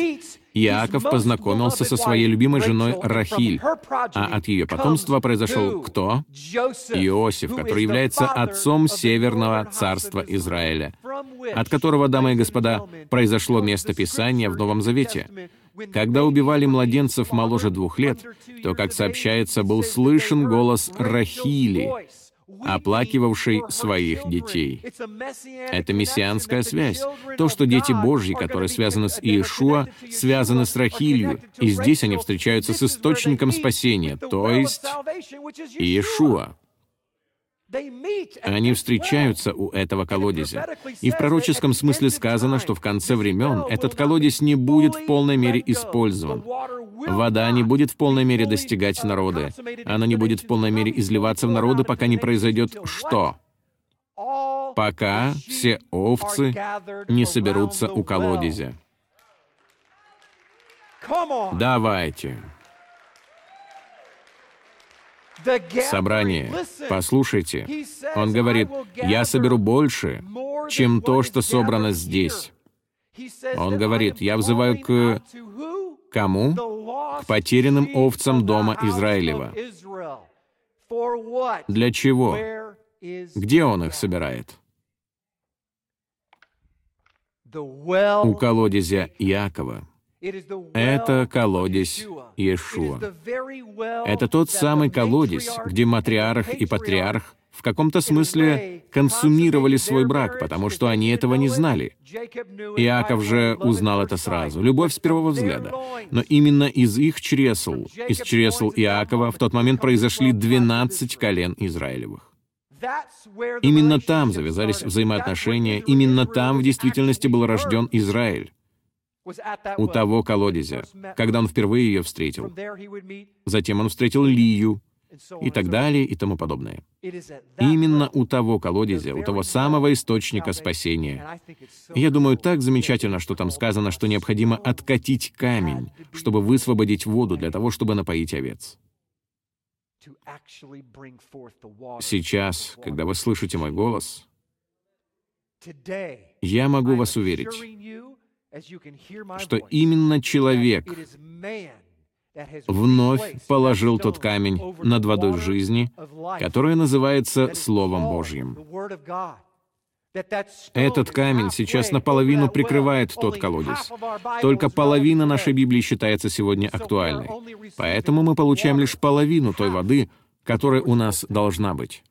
Иаков познакомился со своей любимой женой Рахиль, а от ее потомства произошел кто? Иосиф, который является отцом Северного царства Израиля, от которого, дамы и господа, произошло место Писания в Новом Завете. Когда убивали младенцев моложе двух лет, то, как сообщается, был слышен голос Рахили, оплакивавшей своих детей. Это мессианская связь. То, что дети Божьи, которые связаны с Иешуа, связаны с Рахилью, и здесь они встречаются с источником спасения, то есть Иешуа. Они встречаются у этого колодезя. И в пророческом смысле сказано, что в конце времен этот колодец не будет в полной мере использован. Вода не будет в полной мере достигать народы. Она не будет в полной мере изливаться в народы, пока не произойдет что? Пока все овцы не соберутся у колодезя. Давайте собрание. Послушайте, он говорит, я соберу больше, чем то, что собрано здесь. Он говорит, я взываю к кому? К потерянным овцам дома Израилева. Для чего? Где он их собирает? У колодезя Иакова. Это колодец Иешуа. Это тот самый колодец, где матриарх и патриарх в каком-то смысле консумировали свой брак, потому что они этого не знали. Иаков же узнал это сразу. Любовь с первого взгляда. Но именно из их чресл, из чресл Иакова, в тот момент произошли 12 колен Израилевых. Именно там завязались взаимоотношения, именно там в действительности был рожден Израиль у того колодезя, когда он впервые ее встретил. Затем он встретил Лию и так далее и тому подобное. Именно у того колодезя, у того самого источника спасения. Я думаю, так замечательно, что там сказано, что необходимо откатить камень, чтобы высвободить воду для того, чтобы напоить овец. Сейчас, когда вы слышите мой голос, я могу вас уверить, что именно человек, вновь положил тот камень над водой жизни, которая называется Словом Божьим. Этот камень сейчас наполовину прикрывает тот колодец. Только половина нашей Библии считается сегодня актуальной. Поэтому мы получаем лишь половину той воды, которая у нас должна быть.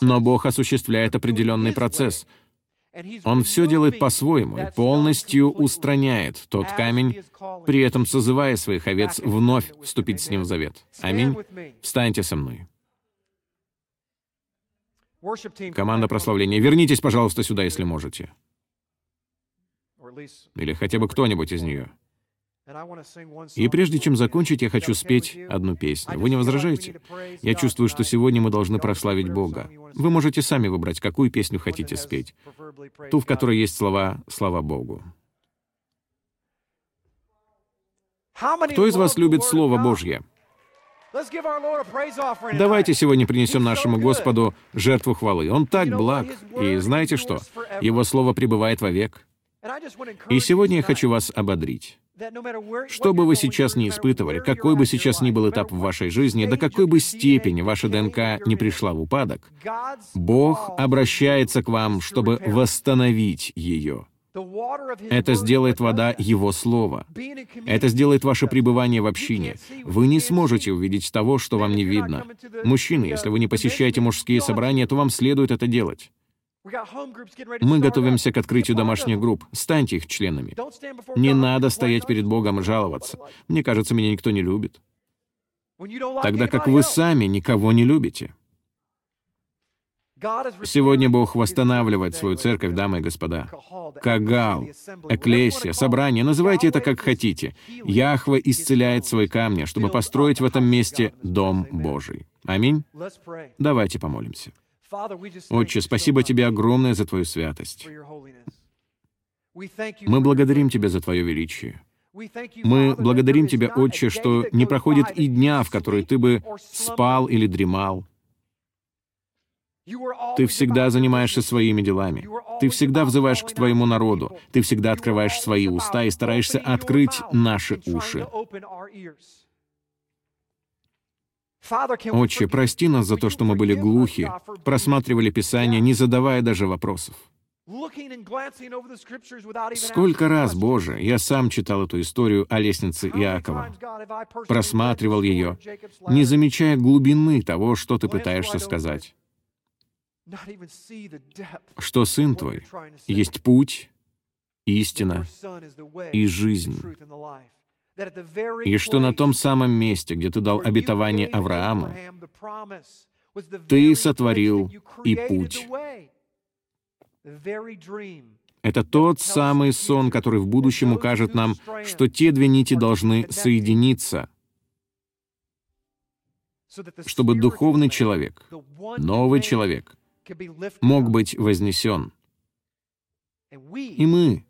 Но Бог осуществляет определенный процесс. Он все делает по-своему и полностью устраняет тот камень, при этом созывая своих овец вновь вступить с Ним в завет. Аминь. Встаньте со мной. Команда прославления, вернитесь, пожалуйста, сюда, если можете. Или хотя бы кто-нибудь из нее. И прежде чем закончить, я хочу спеть одну песню. Вы не возражаете? Я чувствую, что сегодня мы должны прославить Бога. Вы можете сами выбрать, какую песню хотите спеть. Ту, в которой есть слова «Слава Богу». Кто из вас любит Слово Божье? Давайте сегодня принесем нашему Господу жертву хвалы. Он так благ. И знаете что? Его Слово пребывает вовек. И сегодня я хочу вас ободрить. Что бы вы сейчас не испытывали, какой бы сейчас ни был этап в вашей жизни, до какой бы степени ваша ДНК не пришла в упадок, Бог обращается к вам, чтобы восстановить ее. Это сделает вода Его Слова. Это сделает ваше пребывание в общине. Вы не сможете увидеть того, что вам не видно. Мужчины, если вы не посещаете мужские собрания, то вам следует это делать. Мы готовимся к открытию домашних групп. Станьте их членами. Не надо стоять перед Богом и жаловаться. Мне кажется, меня никто не любит. Тогда как вы сами никого не любите. Сегодня Бог восстанавливает свою церковь, дамы и господа. Кагал, Эклесия, собрание, называйте это как хотите. Яхва исцеляет свои камни, чтобы построить в этом месте Дом Божий. Аминь. Давайте помолимся. Отче, спасибо Тебе огромное за Твою святость. Мы благодарим Тебя за Твое величие. Мы благодарим Тебя, Отче, что не проходит и дня, в который Ты бы спал или дремал. Ты всегда занимаешься своими делами. Ты всегда взываешь к твоему народу. Ты всегда открываешь свои уста и стараешься открыть наши уши. Отче, прости нас за то, что мы были глухи, просматривали Писание, не задавая даже вопросов. Сколько раз, Боже, я сам читал эту историю о лестнице Иакова, просматривал ее, не замечая глубины того, что ты пытаешься сказать. Что Сын Твой есть путь, истина и жизнь и что на том самом месте, где ты дал обетование Аврааму, ты сотворил и путь. Это тот самый сон, который в будущем укажет нам, что те две нити должны соединиться, чтобы духовный человек, новый человек, мог быть вознесен. И мы,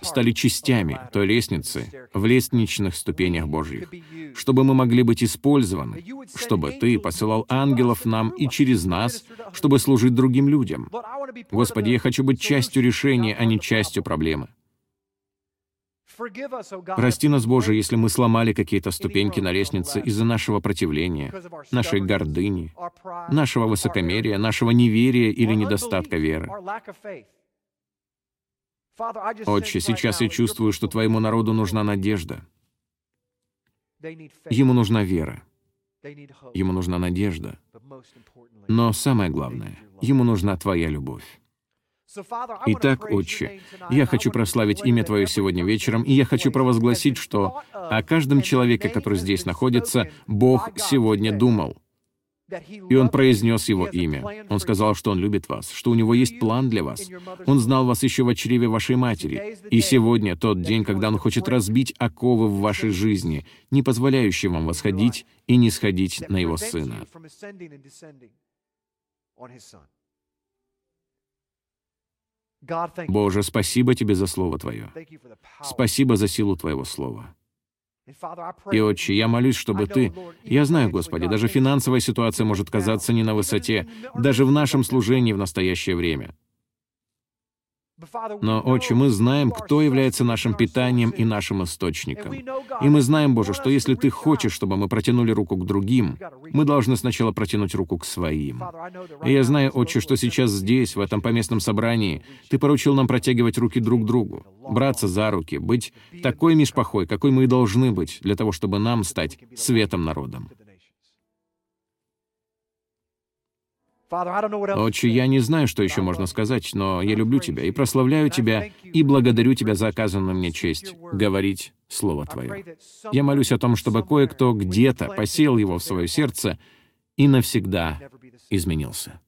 стали частями той лестницы в лестничных ступенях Божьих, чтобы мы могли быть использованы, чтобы Ты посылал ангелов нам и через нас, чтобы служить другим людям. Господи, я хочу быть частью решения, а не частью проблемы. Прости нас, Боже, если мы сломали какие-то ступеньки на лестнице из-за нашего противления, нашей гордыни, нашего высокомерия, нашего неверия или недостатка веры. Отче, сейчас я чувствую, что твоему народу нужна надежда. Ему нужна вера. Ему нужна надежда. Но самое главное, ему нужна твоя любовь. Итак, Отче, я хочу прославить имя Твое сегодня вечером, и я хочу провозгласить, что о каждом человеке, который здесь находится, Бог сегодня думал. И он произнес его имя. Он сказал, что он любит вас, что у него есть план для вас. Он знал вас еще в чреве вашей матери. И сегодня тот день, когда он хочет разбить оковы в вашей жизни, не позволяющие вам восходить и не сходить на его сына. Боже, спасибо Тебе за Слово Твое. Спасибо за силу Твоего Слова. И, Отче, я молюсь, чтобы Ты... Я знаю, Господи, даже финансовая ситуация может казаться не на высоте, даже в нашем служении в настоящее время. Но, Отче, мы знаем, кто является нашим питанием и нашим источником. И мы знаем, Боже, что если Ты хочешь, чтобы мы протянули руку к другим, мы должны сначала протянуть руку к своим. И я знаю, Отче, что сейчас здесь, в этом поместном собрании, Ты поручил нам протягивать руки друг к другу, браться за руки, быть такой мишпахой, какой мы и должны быть, для того, чтобы нам стать светом народом. Отче, я не знаю, что еще можно сказать, но я люблю Тебя и прославляю Тебя и благодарю Тебя за оказанную мне честь говорить Слово Твое. Я молюсь о том, чтобы кое-кто где-то посеял его в свое сердце и навсегда изменился.